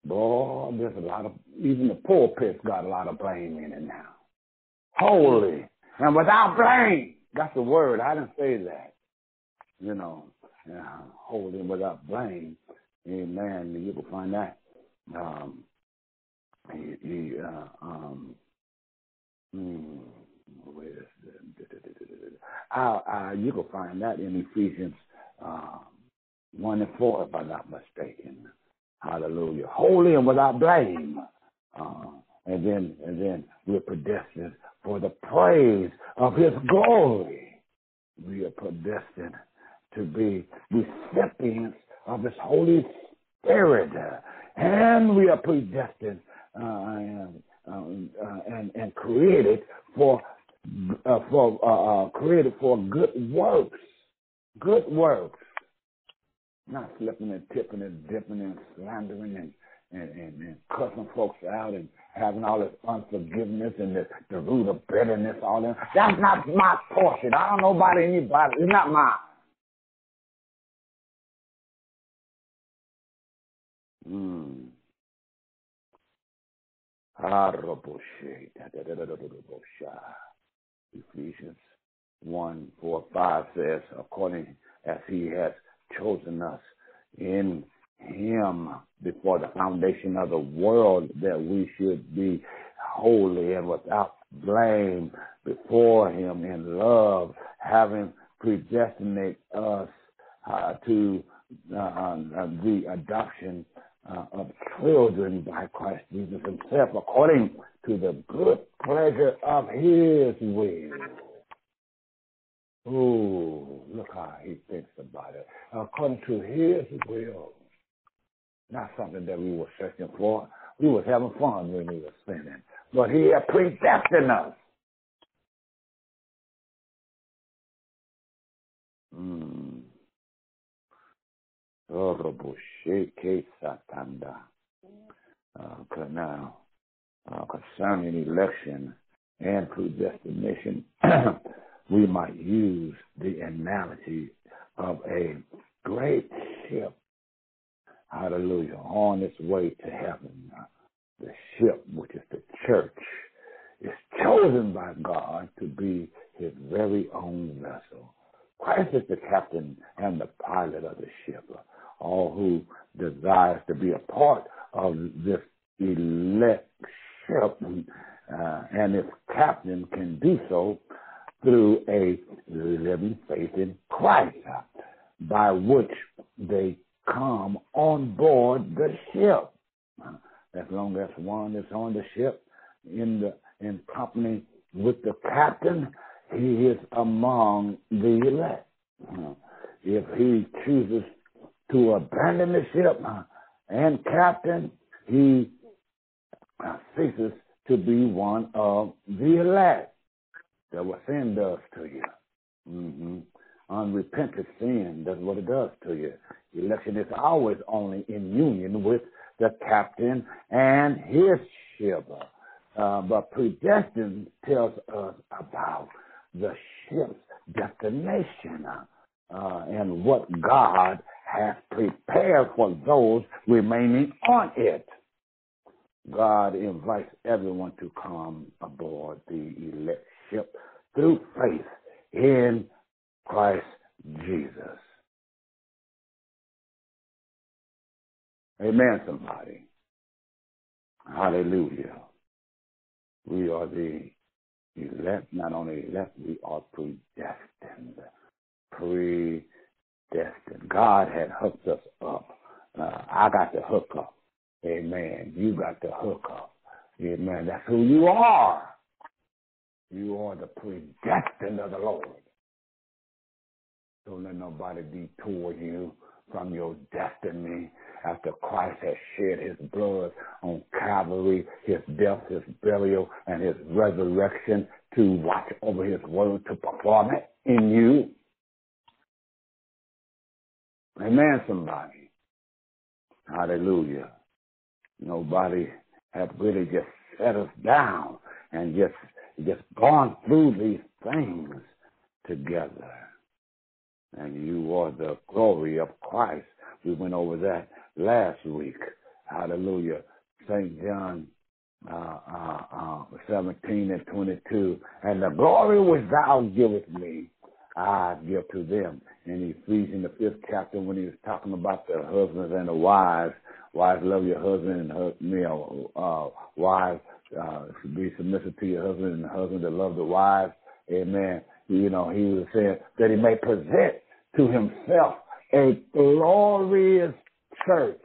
Boy, there's a lot of even the pulpit's got a lot of blame in it now. Holy and without blame. That's the word. I didn't say that. You know, uh, holy without blame. Amen. You can find that. Um, he, he uh, um, hmm, uh, uh, you can find that in Ephesians uh, 1 and 4, if I'm not mistaken. Hallelujah. Holy and without blame. Uh, and then, and then we're predestined for the praise of his glory. We are predestined to be recipients of His Holy Spirit, and we are predestined uh, and, uh, and, and created for uh, for uh, uh, created for good works, good works, not slipping and tipping and dipping and slandering and and, and, and cussing folks out and having all this unforgiveness and the, the root of bitterness, all that. That's not my portion. I don't know about anybody. It's not mine. Mm. Ephesians 1 4 5 says, according as he has chosen us in him before the foundation of the world, that we should be holy and without blame before him in love, having predestinate us uh, to uh, uh, the adoption uh, of children by Christ Jesus himself according to the good pleasure of his will. Oh, look how he thinks about it. According to his will. Not something that we were searching for. We was having fun when we were sinning. But he had predestined us. Mm. Uh, now, uh, concerning election and predestination, we might use the analogy of a great ship, hallelujah, on its way to heaven. The ship, which is the church, is chosen by God to be his very own vessel. Christ is the captain and the pilot of the ship. All who desires to be a part of this elect ship uh, and its captain can do so through a living faith in Christ, by which they come on board the ship. As long as one is on the ship in the in company with the captain, he is among the elect. If he chooses to abandon the ship and captain, he ceases to be one of the elect. That's what sin does to you. Mm-hmm. Unrepentant sin, that's what it does to you. Election is always only in union with the captain and his ship. Uh, but predestined tells us about the ship's destination uh, and what God has prepared for those remaining on it. God invites everyone to come aboard the elect through faith in Christ Jesus. Amen, somebody. Hallelujah. We are the elect, not only elect, we are predestined. Predestined. God had hooked us up. Uh, I got to hook up. Amen. You got to hook up. Amen. That's who you are. You are the predestined of the Lord. Don't let nobody detour you from your destiny after Christ has shed his blood on Calvary, his death, his burial, and his resurrection to watch over his word to perform it in you. Amen, somebody. Hallelujah. Nobody has really just set us down and just just gone through these things together. And you are the glory of Christ. We went over that last week. Hallelujah. St. John uh, uh, uh, 17 and 22. And the glory which thou givest me, I give to them. In Ephesians, the fifth chapter, when he was talking about the husbands and the wives, wives love your husband and her, you know, uh, wives uh, be submissive to your husband and the husband that love the wives. Amen. You know, he was saying that he may present to himself a glorious church.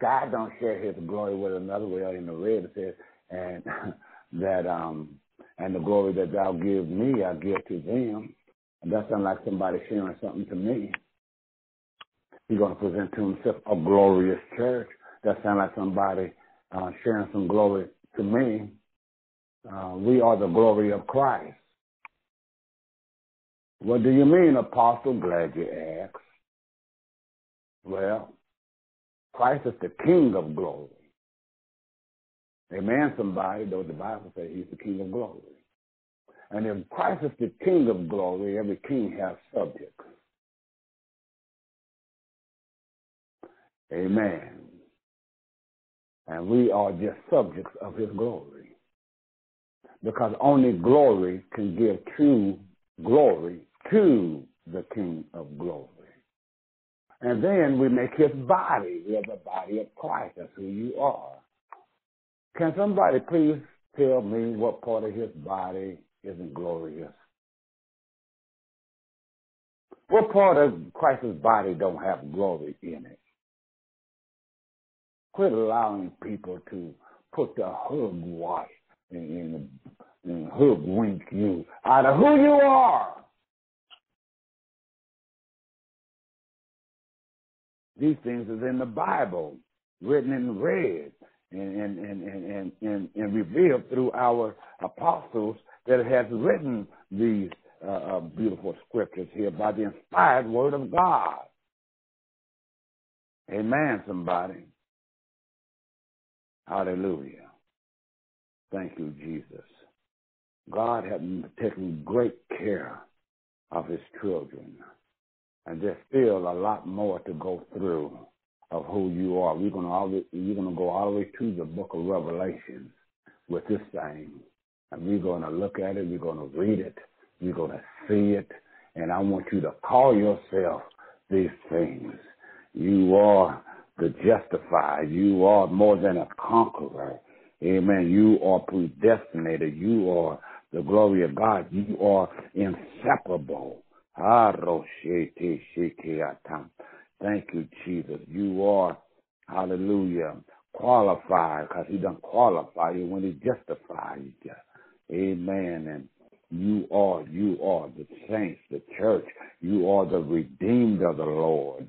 God don't share his glory with another way in the red it says, and that um and the glory that thou give me I give to them. And that sounds like somebody sharing something to me. He's gonna present to himself a glorious church. That sounds like somebody uh, sharing some glory to me. Uh, we are the glory of Christ. What do you mean, Apostle? Glad you asked. Well, Christ is the King of glory. Amen, somebody, though the Bible says he's the King of glory. And if Christ is the King of glory, every king has subjects. Amen. And we are just subjects of his glory. Because only glory can give true glory to the King of glory. And then we make his body. We are the body of Christ. That's who you are. Can somebody please tell me what part of his body isn't glorious? What part of Christ's body don't have glory in it? Quit allowing people to put the hug wash and, and, and wink you out of who you are. These things is in the Bible, written and read and, and, and, and, and, and revealed through our apostles that has written these uh, uh, beautiful scriptures here by the inspired word of God. Amen, somebody. Hallelujah. Thank you, Jesus. God has taken great care of his children. And there's still a lot more to go through of who you are. We're gonna always, we're gonna go all the way to the book of Revelation with this thing. And we're gonna look at it, we're gonna read it, we're gonna see it, and I want you to call yourself these things. You are the justified. You are more than a conqueror. Amen. You are predestinated. You are the glory of God. You are inseparable. Thank you, Jesus. You are, hallelujah, qualified because he done qualify you when he justified you. Amen. And you are, you are the saints, the church. You are the redeemed of the Lord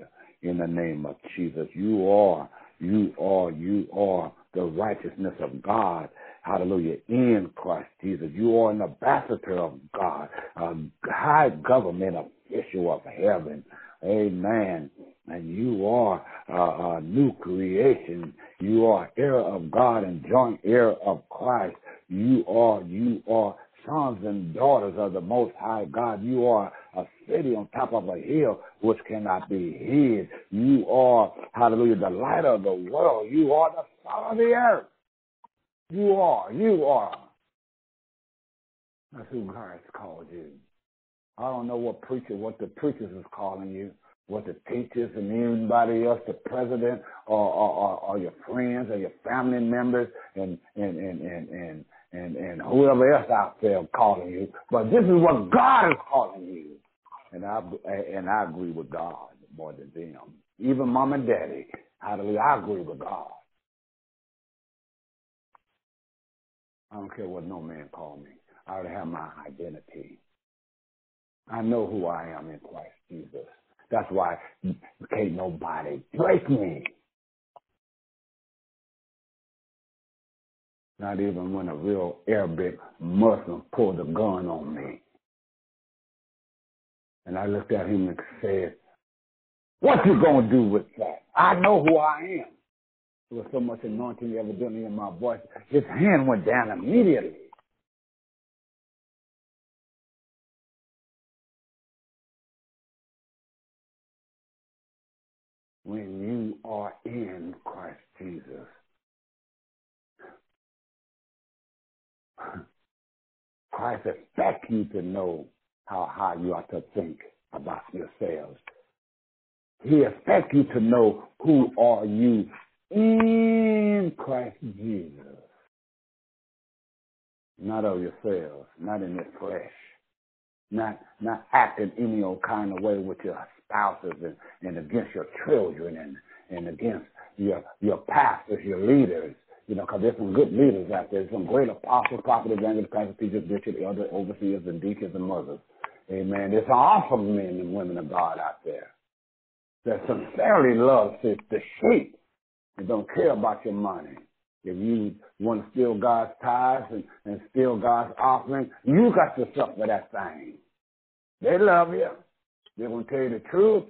in the name of Jesus. You are, you are, you are the righteousness of God. Hallelujah. In Christ Jesus. You are an ambassador of God, a high government official of heaven. Amen. And you are a, a new creation. You are heir of God and joint heir of Christ. You are, you are sons and daughters of the Most High God. You are a city on top of a hill which cannot be hid. You are, hallelujah, the light of the world. You are the salt of the earth. You are, you are. That's who Christ called you. I don't know what preacher, what the preachers is calling you, what the teachers and anybody else, the president or, or, or, or your friends or your family members and, and, and, and, and and and whoever else out there calling you, but this is what God is calling you. And I and I agree with God more than them. Even mom and daddy, hallelujah, I agree with God. I don't care what no man call me. I already have my identity. I know who I am in Christ Jesus. That's why can't nobody break me. Not even when a real Arabic Muslim pulled a gun on me. And I looked at him and said, what you gonna do with that? I know who I am. There was so much anointing evidently in my voice. His hand went down immediately. When you are in Christ Jesus, Christ expects you to know how high you are to think about yourselves. He expects you to know who are you in Christ Jesus. Not of yourselves, not in your flesh, not not acting any old kind of way with your spouses and, and against your children and, and against your your pastors, your leaders, you know, because there's some good leaders out there. Some great apostles, prophets, evangelists, pastors, teachers, bishops, elders, overseers, and deacons and mothers. Amen. There's some awesome men and women of God out there that sincerely love the sheep and don't care about your money. If you want to steal God's tithes and, and steal God's offering, you got to suffer that thing. They love you. They're going to tell you the truth,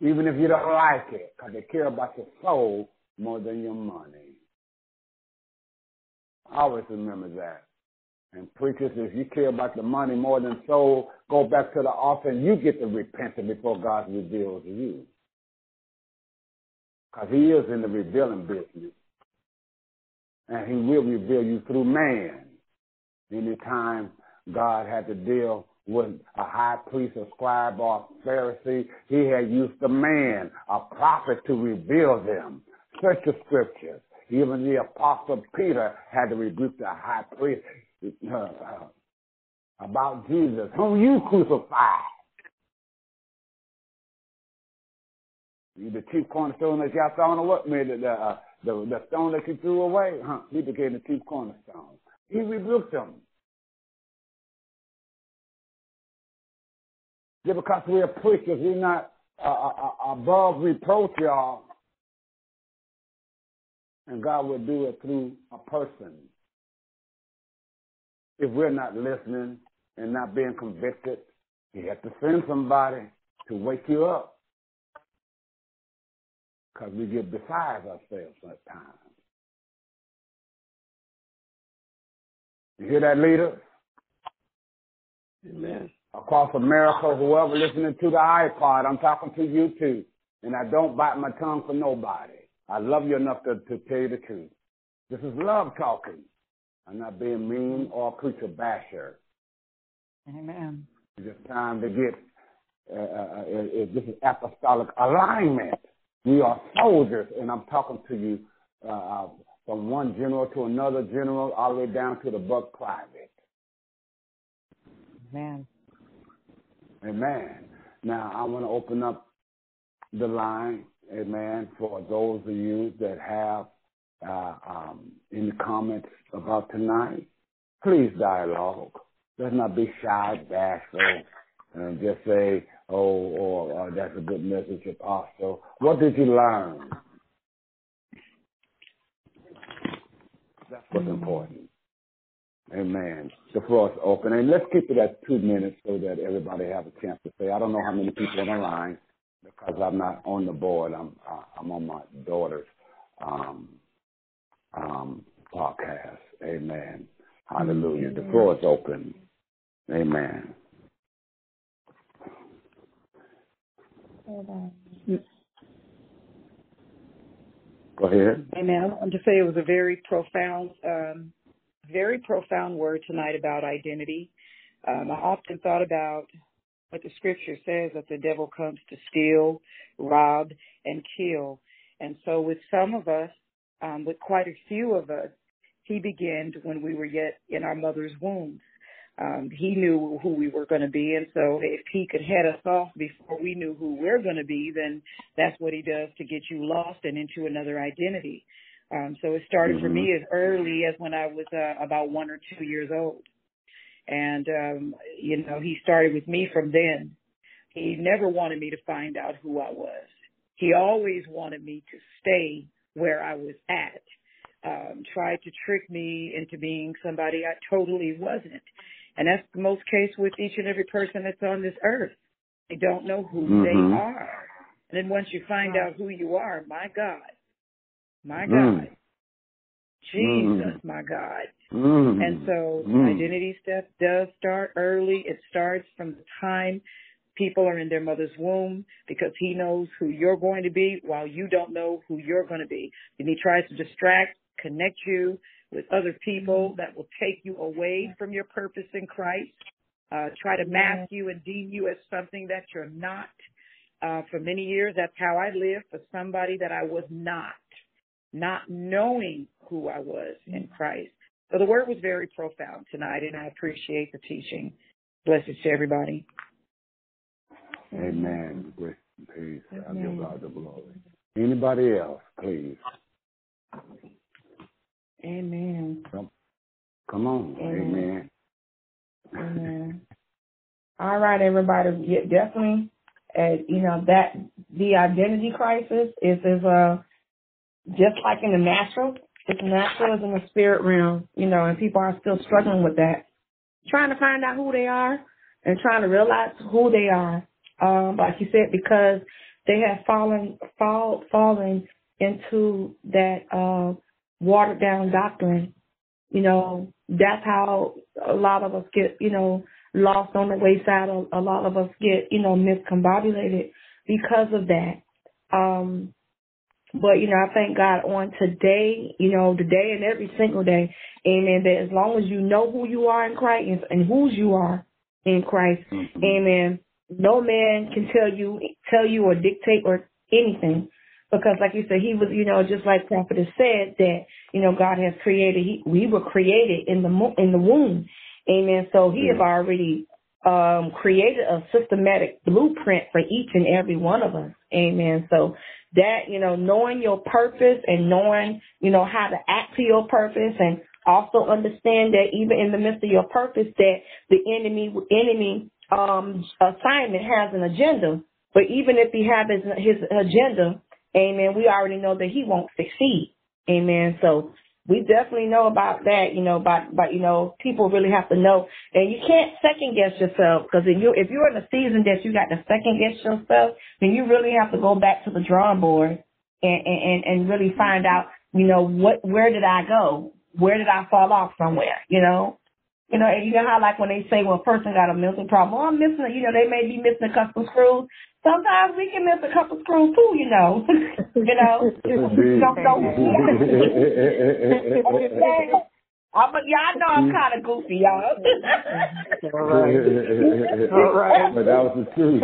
even if you don't like it, because they care about your soul more than your money. I Always remember that. And preachers, if you care about the money more than soul, go back to the and you get to repenting before God reveals you. Because he is in the revealing business. And he will reveal you through man. Anytime God had to deal with a high priest, a scribe, or a Pharisee. He had used a man, a prophet, to reveal them. Search the scriptures. Even the apostle Peter had to rebuke the high priest about Jesus, whom you crucified. You the chief cornerstone that y'all thrown away, the, uh, the, the stone that you threw away, huh? He became the chief cornerstone. He rebuked them. Yeah, because we're preachers, we're not uh, uh, uh, above reproach, y'all. And God will do it through a person. If we're not listening and not being convicted, you have to send somebody to wake you up. Because we get beside ourselves sometimes. You hear that, leader? Amen. Across America, whoever listening to the iPod, I'm talking to you too. And I don't bite my tongue for nobody. I love you enough to, to tell you the truth. This is love talking. I'm not being mean or preacher basher. Amen. It's just time to get, uh, uh, uh, this is apostolic alignment. We are soldiers, and I'm talking to you uh, uh, from one general to another general, all the way down to the buck private. Amen. Amen. Now, I want to open up the line, amen, for those of you that have uh, um, any comments about tonight. Please dialogue. Let's not be shy, bashful, and just say, oh, or uh, that's a good message, Apostle. What did you learn? That's what's important. Amen. The floor is open. And let's keep it at two minutes so that everybody have a chance to say. I don't know how many people on the line because I'm not on the board. I'm uh, I'm on my daughter's um, um, podcast. Amen. Hallelujah. The floor is open. Amen. Go ahead. Amen. I want to say it was a very profound, um, very profound word tonight about identity. Um, I often thought about what the scripture says that the devil comes to steal, rob, and kill. And so with some of us, um, with quite a few of us, he began when we were yet in our mother's wombs. Um, he knew who we were going to be, and so if he could head us off before we knew who we're going to be, then that's what he does to get you lost and into another identity. Um, so it started for me Mhm. as early as when I was uh, about one or two years old, and um, you know he started with me from then. He never wanted me to find out who I was. He always wanted me to stay where I was at. Um, tried to trick me into being somebody I totally wasn't. And that's the most case with each and every person that's on this earth. They don't know who Mhm. they are. And then once you find out who you are, my God, my Mm. God, Jesus, Mm. my God. Mm. And so Mm. identity stuff does start early. It starts from the time people are in their mother's womb because he knows who you're going to be while you don't know who you're going to be. And he tries to distract, connect you with other people that will take you away from your purpose in Christ, uh, try to mask you and deem you as something that you're not. Uh, for many years, that's how I lived for somebody that I was not, not knowing who I was in Christ. So the word was very profound tonight, and I appreciate the teaching. Blessings to everybody. Amen. Grace and peace. I give God the glory. Anybody else, please? Amen. Come on. Amen. Amen. Amen. All right, everybody. Yeah, definitely, uh, you know that the identity crisis is is uh just like in the natural. It's natural as in the spirit realm, you know, and people are still struggling with that, trying to find out who they are and trying to realize who they are. Um, like you said, because they have fallen fall fallen into that uh, watered down doctrine. You know, that's how a lot of us get, you know, lost on the wayside. A, a lot of us get, you know, miscombobulated because of that. Um, But, you know, I thank God on today, you know, today and every single day, amen, that as long as you know who you are in Christ and whose you are in Christ, Mhm. amen, no man can tell you, tell you or dictate or anything. Because like you said, he was, you know, just like Prophet has said that, you know, God has created, he, we were created in the, mo- in the womb. Amen. So he has already, um, created a systematic blueprint for each and every one of us. Amen. So that, you know, knowing your purpose and knowing, you know, how to act to your purpose and also understand that even in the midst of your purpose that the enemy, enemy, um, assignment has an agenda. But even if he has his, his agenda, amen, we already know that he won't succeed. Amen. So we definitely know about that, you know, but, but, you know, people really have to know. And you can't second guess yourself because if you if you're in a season that you got to second guess yourself, then you really have to go back to the drawing board and, and, and really find out, you know, what, where did I go? Where did I fall off somewhere? You know? You know, and you know how like when they say, well, a person got a mental problem, oh, I'm missing, you know, they may be missing a couple screws. Sometimes we can miss a couple screws too, you know. you know, Indeed. don't. I'm just saying. I'm, y'all know I'm kind of goofy, y'all. All right. All right. But that was the truth.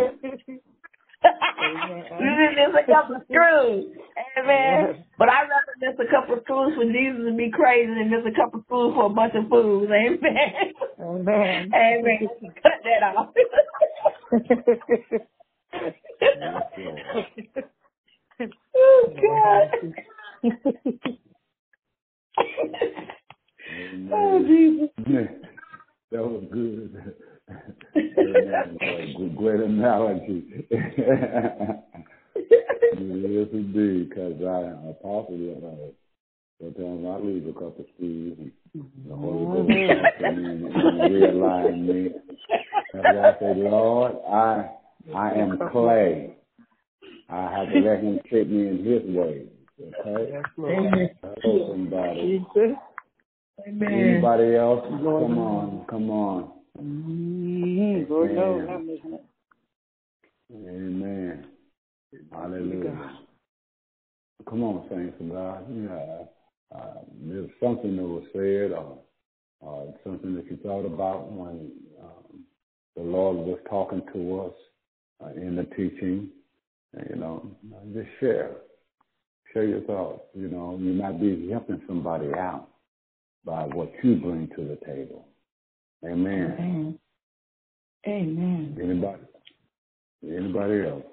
You just miss a couple screws. Amen. But I'd rather miss a couple screws for Jesus to be crazy than miss a couple screws for a bunch of fools. Amen. Amen. Amen. Cut that off. oh, God. oh, Jesus. That was good. Amen. Great analogy. yes, indeed, because I am apostle, uh, sometimes I leave a couple screws and the Holy Ghost comes in and realign me. And I say, Lord, I I am clay. I have to let him shape me in his way. Okay? Yes, Lord. Somebody. Amen. Anybody else? Come on, come on. Lord knows I'm missing it. Amen. Hallelujah. Come on, saints of God. Yeah. Uh, there's something that was said or uh, something that you thought about when um, the Lord was talking to us uh, in the teaching. You know, just share. Share your thoughts. You know, you might be helping somebody out by what you bring to the table. Amen. Amen. Amen. Anybody? Anybody else?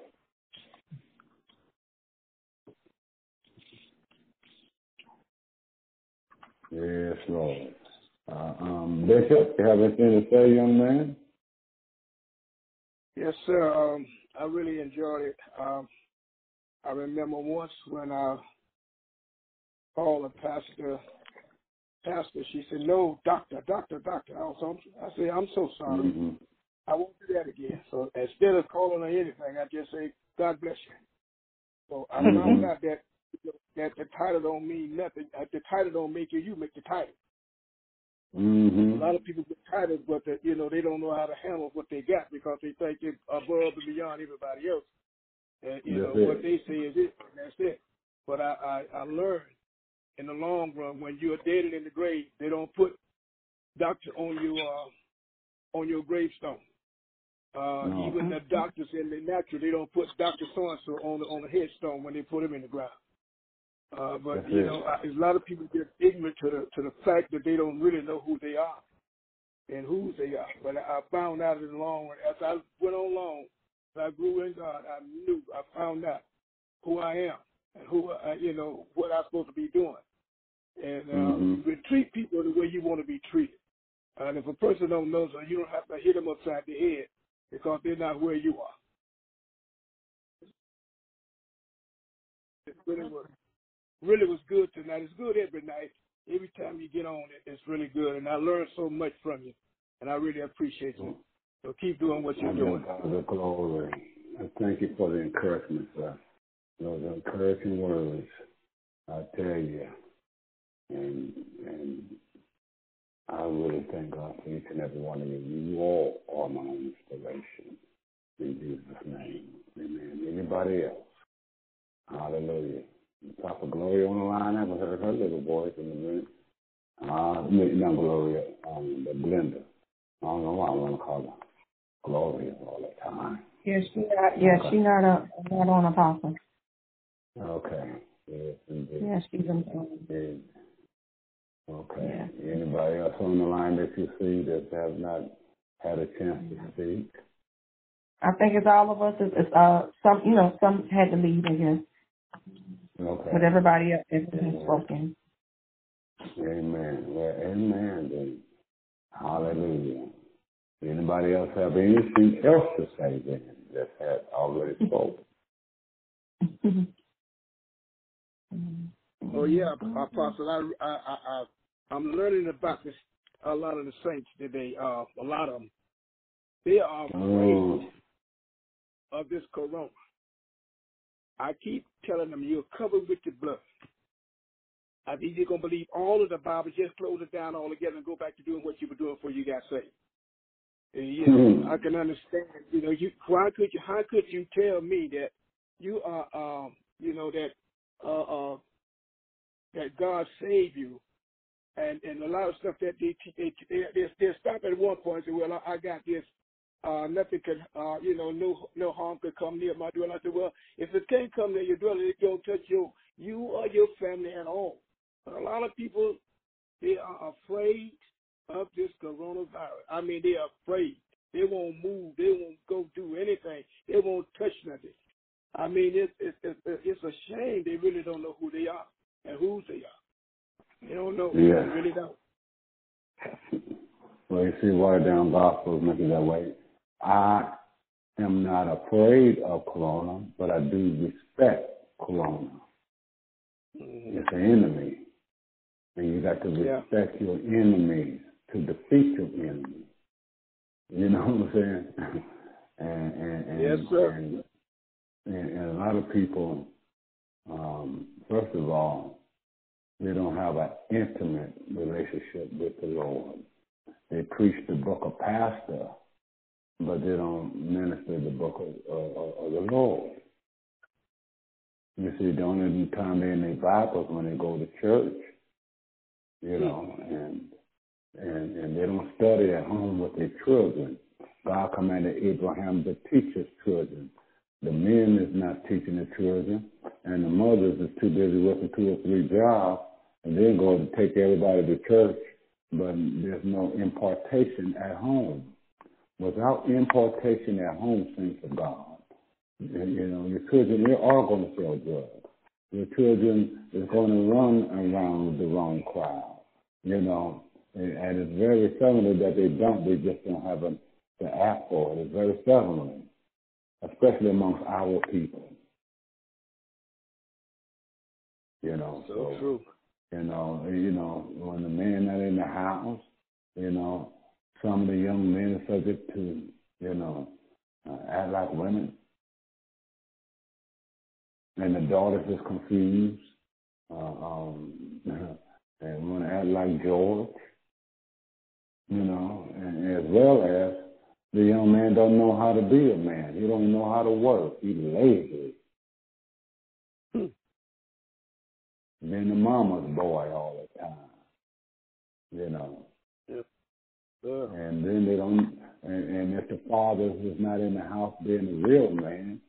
Yes, Lord. Uh, um, Bishop, you have anything to say, young man? Yes, sir. Um, I really enjoyed it. Um, I remember once when I called a pastor, pastor, she said, "No, doctor, doctor, doctor." I, was, I said, "I'm so sorry. Mm-hmm. I won't do that again." So instead of calling her anything, I just say, "God bless you." So I Mhm. found out that that the title don't mean nothing. Uh, The title don't make you. You make the title. A Mm-hmm. lot of people get titles, but the, you know they don't know how to handle what they got because they think they're above and beyond everybody else. And you That's know it. what they say is it, and that's it. But I, I I learned in the long run when you're dead and in the grave, they don't put doctor on your uh, on your gravestone. Uh, No. Even the doctors in the natural, they don't put Doctor So and So on the on the headstone when they put him in the ground. Uh, but That's you it. know, I, a lot of people get ignorant to the to the fact that they don't really know who they are and whose they are. But I, I found out in the long run as I went on long, as I grew in God, I knew I found out who I am and who I, you know what I'm supposed to be doing. And uh, Mhm. you treat people the way you want to be treated. And if a person don't know, so you don't have to hit them upside the head because they're not where you are. It really was, really was good tonight. It's good every night. Every time you get on it, it's really good. And I learned so much from you. And I really appreciate you. So keep doing what you're doing. the glory. I thank you for the encouragement, sir. Those encouraging words, I tell you. And and I really thank God for each and every one of you. You all are my inspiration. In Jesus' name. Amen. Anybody else? Hallelujah. Papa Gloria on the line. I haven't heard her little voice in a minute. Uh, not Gloria, um, but Glenda. I don't know why I want to call her Gloria all the time. Yeah, she not. Yeah, Okay. she not a not on apostle. Okay. Yes, indeed. Yeah, she's in. Okay. Anybody else on the line that you see that have not had a chance to speak? I think it's all of us. It's, it's uh some you know some had to leave I guess, Okay. but everybody else has spoken. Amen. Well, amen. Then. Hallelujah. Anybody else have anything else to say then that had already spoken? Oh yeah, Apostle. I, I, I, I I'm learning about this. A lot of the saints today. Uh, a lot of them. They are afraid Oh, of this corona. I keep telling them you're covered with the blood. I think you're gonna believe all of the Bible. Just close it down altogether and go back to doing what you were doing before you got saved. And, you know, Hmm. I can understand. You know, you why could you? How could you tell me that you are, um, you know, that uh, uh, that God saved you, and and a lot of stuff that they they they, they, they stop at one point and say, well, I, I got this. Uh, nothing could, uh, you know, no no harm could come near my dwelling. I said, well, if it can't come near your dwelling, it don't touch you, you or your family at all. But a lot of people, they are afraid of this coronavirus. I mean, they are afraid. They won't move. They won't go do anything. They won't touch nothing. I mean, it's it's it's, it's a shame. They really don't know who they are and whose they are. They don't know. Yeah. They really don't. Well, you see, watered down gospel make it that way. I am not afraid of Corona, but I do respect Corona. Mhm. It's an enemy. And you got to Yeah. respect your enemies to defeat your enemies. You know what I'm saying? and, and, and, Yes, sir. And, and, and a lot of people, um, first of all, they don't have an intimate relationship with the Lord. They preach the book of pastor, but they don't minister the book of, of, of the Lord. You see, the only time they're in their Bibles when they go to church, you know, and and and they don't study at home with their children. God commanded Abraham to teach his children. The men is not teaching the children, and the mothers is too busy working two or three jobs, and they're going to take everybody to church, but there's no impartation at home. Without impartation at home, saints of God, you know, your children, they are going to sell drugs. Your children is going to run around the wrong crowd, you know, and, and it's very seldom that they don't, they just don't have a, the app for it. It's very seldom, especially amongst our people. You know, So true. you know, you know, when the men not in the house, you know, some of the young men are subject to, you know, uh, act like women. And the daughters is confused, uh, um, and want to act like George, you know, and as well as the young man don't know how to be a man. He don't know how to work. He lazy. Hmm. Being the mama's boy all the time, you know. Sure. And then they don't, and, and if the father is not in the house being a real man,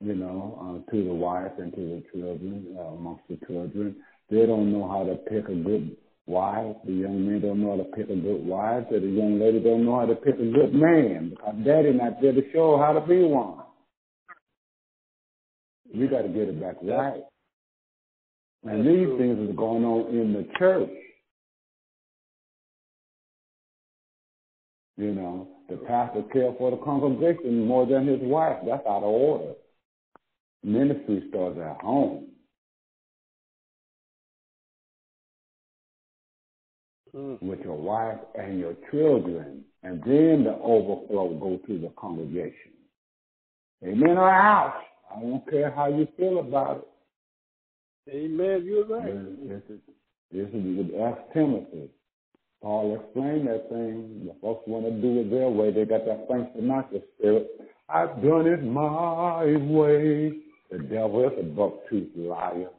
you know, uh, to the wife and to the children, uh, amongst the children, they don't know how to pick a good wife. The young men don't know how to pick a good wife. And the young lady don't know how to pick a good man because daddy not there to show how to be one. We got to get it back right. And these things is going on in the church. You know, the pastor cares for the congregation more than his wife. That's out of order. Ministry starts at home. Mm. with your wife and your children, and then the overflow go to the congregation. Amen or ouch. I don't care how you feel about it. Amen. You're right. This is, this is ask Timothy. Paul explained that thing. The folks want to do it their way. They got that Frank Sinatra spirit. I've done it my way. The devil is a buck-toothed liar.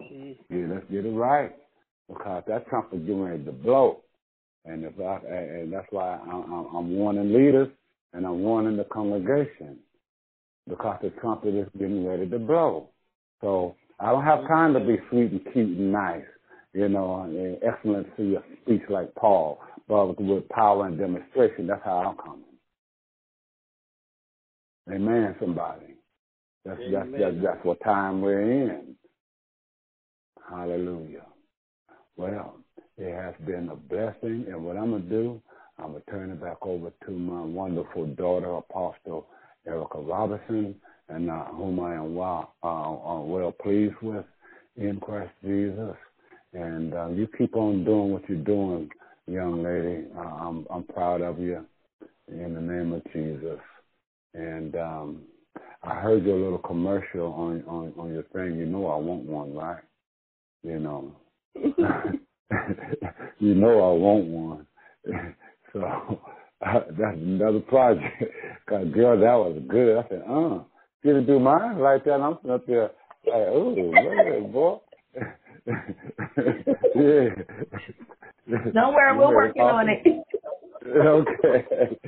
Mm-hmm. Yeah, let's get it right because that trumpet is getting ready to blow, and if I and that's why I'm, I'm warning leaders and I'm warning the congregation because the trumpet is getting ready to blow. So I don't have time to be sweet and cute and nice, you know, and excellency of speech like Paul, but with power and demonstration. That's how I'm coming. Amen. Somebody. That's Amen. that's that's that's what time we're in. Hallelujah. Well, it has been a blessing, and what I'm gonna do, I'm gonna turn it back over to my wonderful daughter, Apostle Erica Robinson, and uh, whom I am well, uh, well pleased with in Christ Jesus. And uh, you keep on doing what you're doing, young lady. Uh, I'm I'm proud of you in the name of Jesus. And um, I heard your little commercial on on on your thing. You know I want one, right? You know. you know I want one. so uh, that's another project. Cause girl, that was good. I said, uh, you to do mine like that. I'm up there like, oh, it, boy. yeah. Don't worry, we're working on it. okay.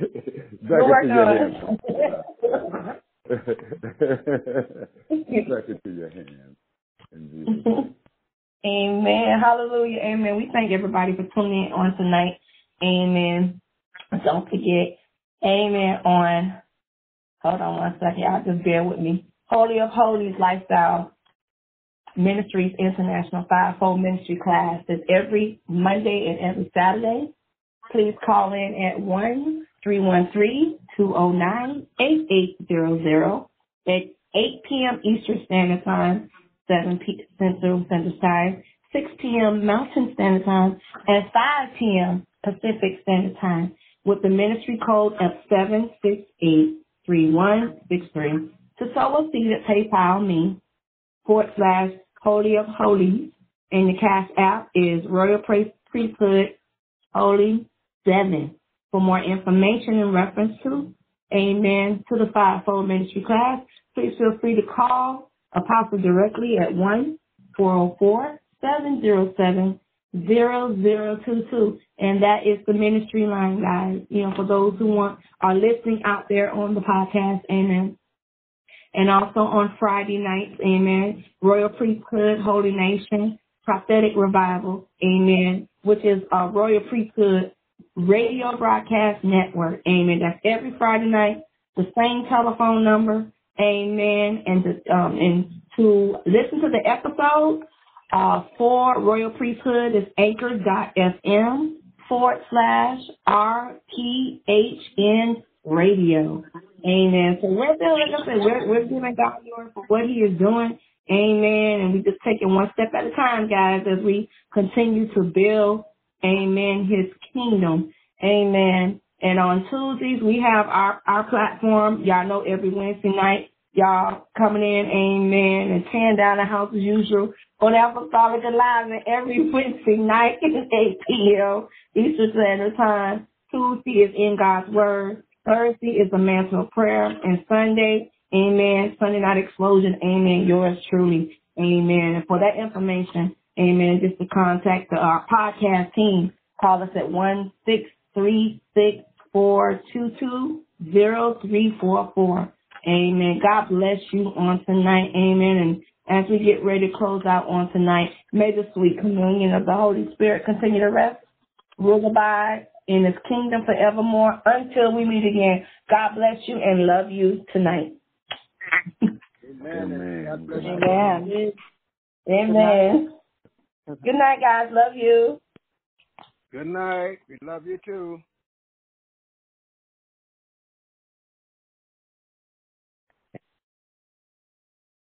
We're working on it. Back into your hands. In Jesus' name. Amen. Hallelujah. Amen. We thank everybody for tuning in on tonight. Amen. Don't forget, amen, on, hold on one second, y'all just bear with me. Holy of Holies Lifestyle Ministries International Fivefold Ministry class is every Monday and every Saturday. Please call in at 1 313 209 8800 at 8 p.m. Eastern Standard Time, 7 p. Central Standard Time, 6 p.m. Mountain Standard Time, and 5 p.m. Pacific Standard Time with the ministry code of 7683163 to sow a seed at PayPal me forward slash Holy of Holies and the cash app is Royal Priesthood Holy 7. For more information in reference to Amen to the Fivefold Ministry class, please feel free to call Apostle directly at 1 404 707 0022. And that is the ministry line, guys. You know, for those who want, are listening out there on the podcast. Amen. And also on Friday nights, amen. Royal Priesthood, Holy Nation, Prophetic Revival, amen. Which is a Royal Priesthood Radio Broadcast Network, amen. That's every Friday night, the same telephone number, amen. And to, um, and to listen to the episode, uh, for Royal Priesthood is anchor.fm forward slash RPHN radio. Amen. So we're still, like I said, we're, we're giving God glory for what he is doing. Amen. And we just taking one step at a time, guys, as we continue to build, amen, his kingdom. Amen. And on Tuesdays, we have our, our platform. Y'all know every Wednesday night, y'all coming in, amen, and tearing down the house as usual on Apostolic Alive every Wednesday night at 8 p.m. Eastern Standard Time. Tuesday is in God's Word. Thursday is the mantle of prayer. And Sunday, amen, Sunday night explosion, amen, yours truly, amen. And for that information, amen, just to contact the uh, podcast team, call us at one six three six four two two zero three four four. Amen. God bless you on tonight. Amen. And as we get ready to close out on tonight, may the sweet communion of the Holy Spirit continue to rest, rule abide in his kingdom forevermore until we meet again. God bless you and love you tonight. Amen. God bless you. Amen. Amen. Good night, guys. Love you. Good night. We love you too.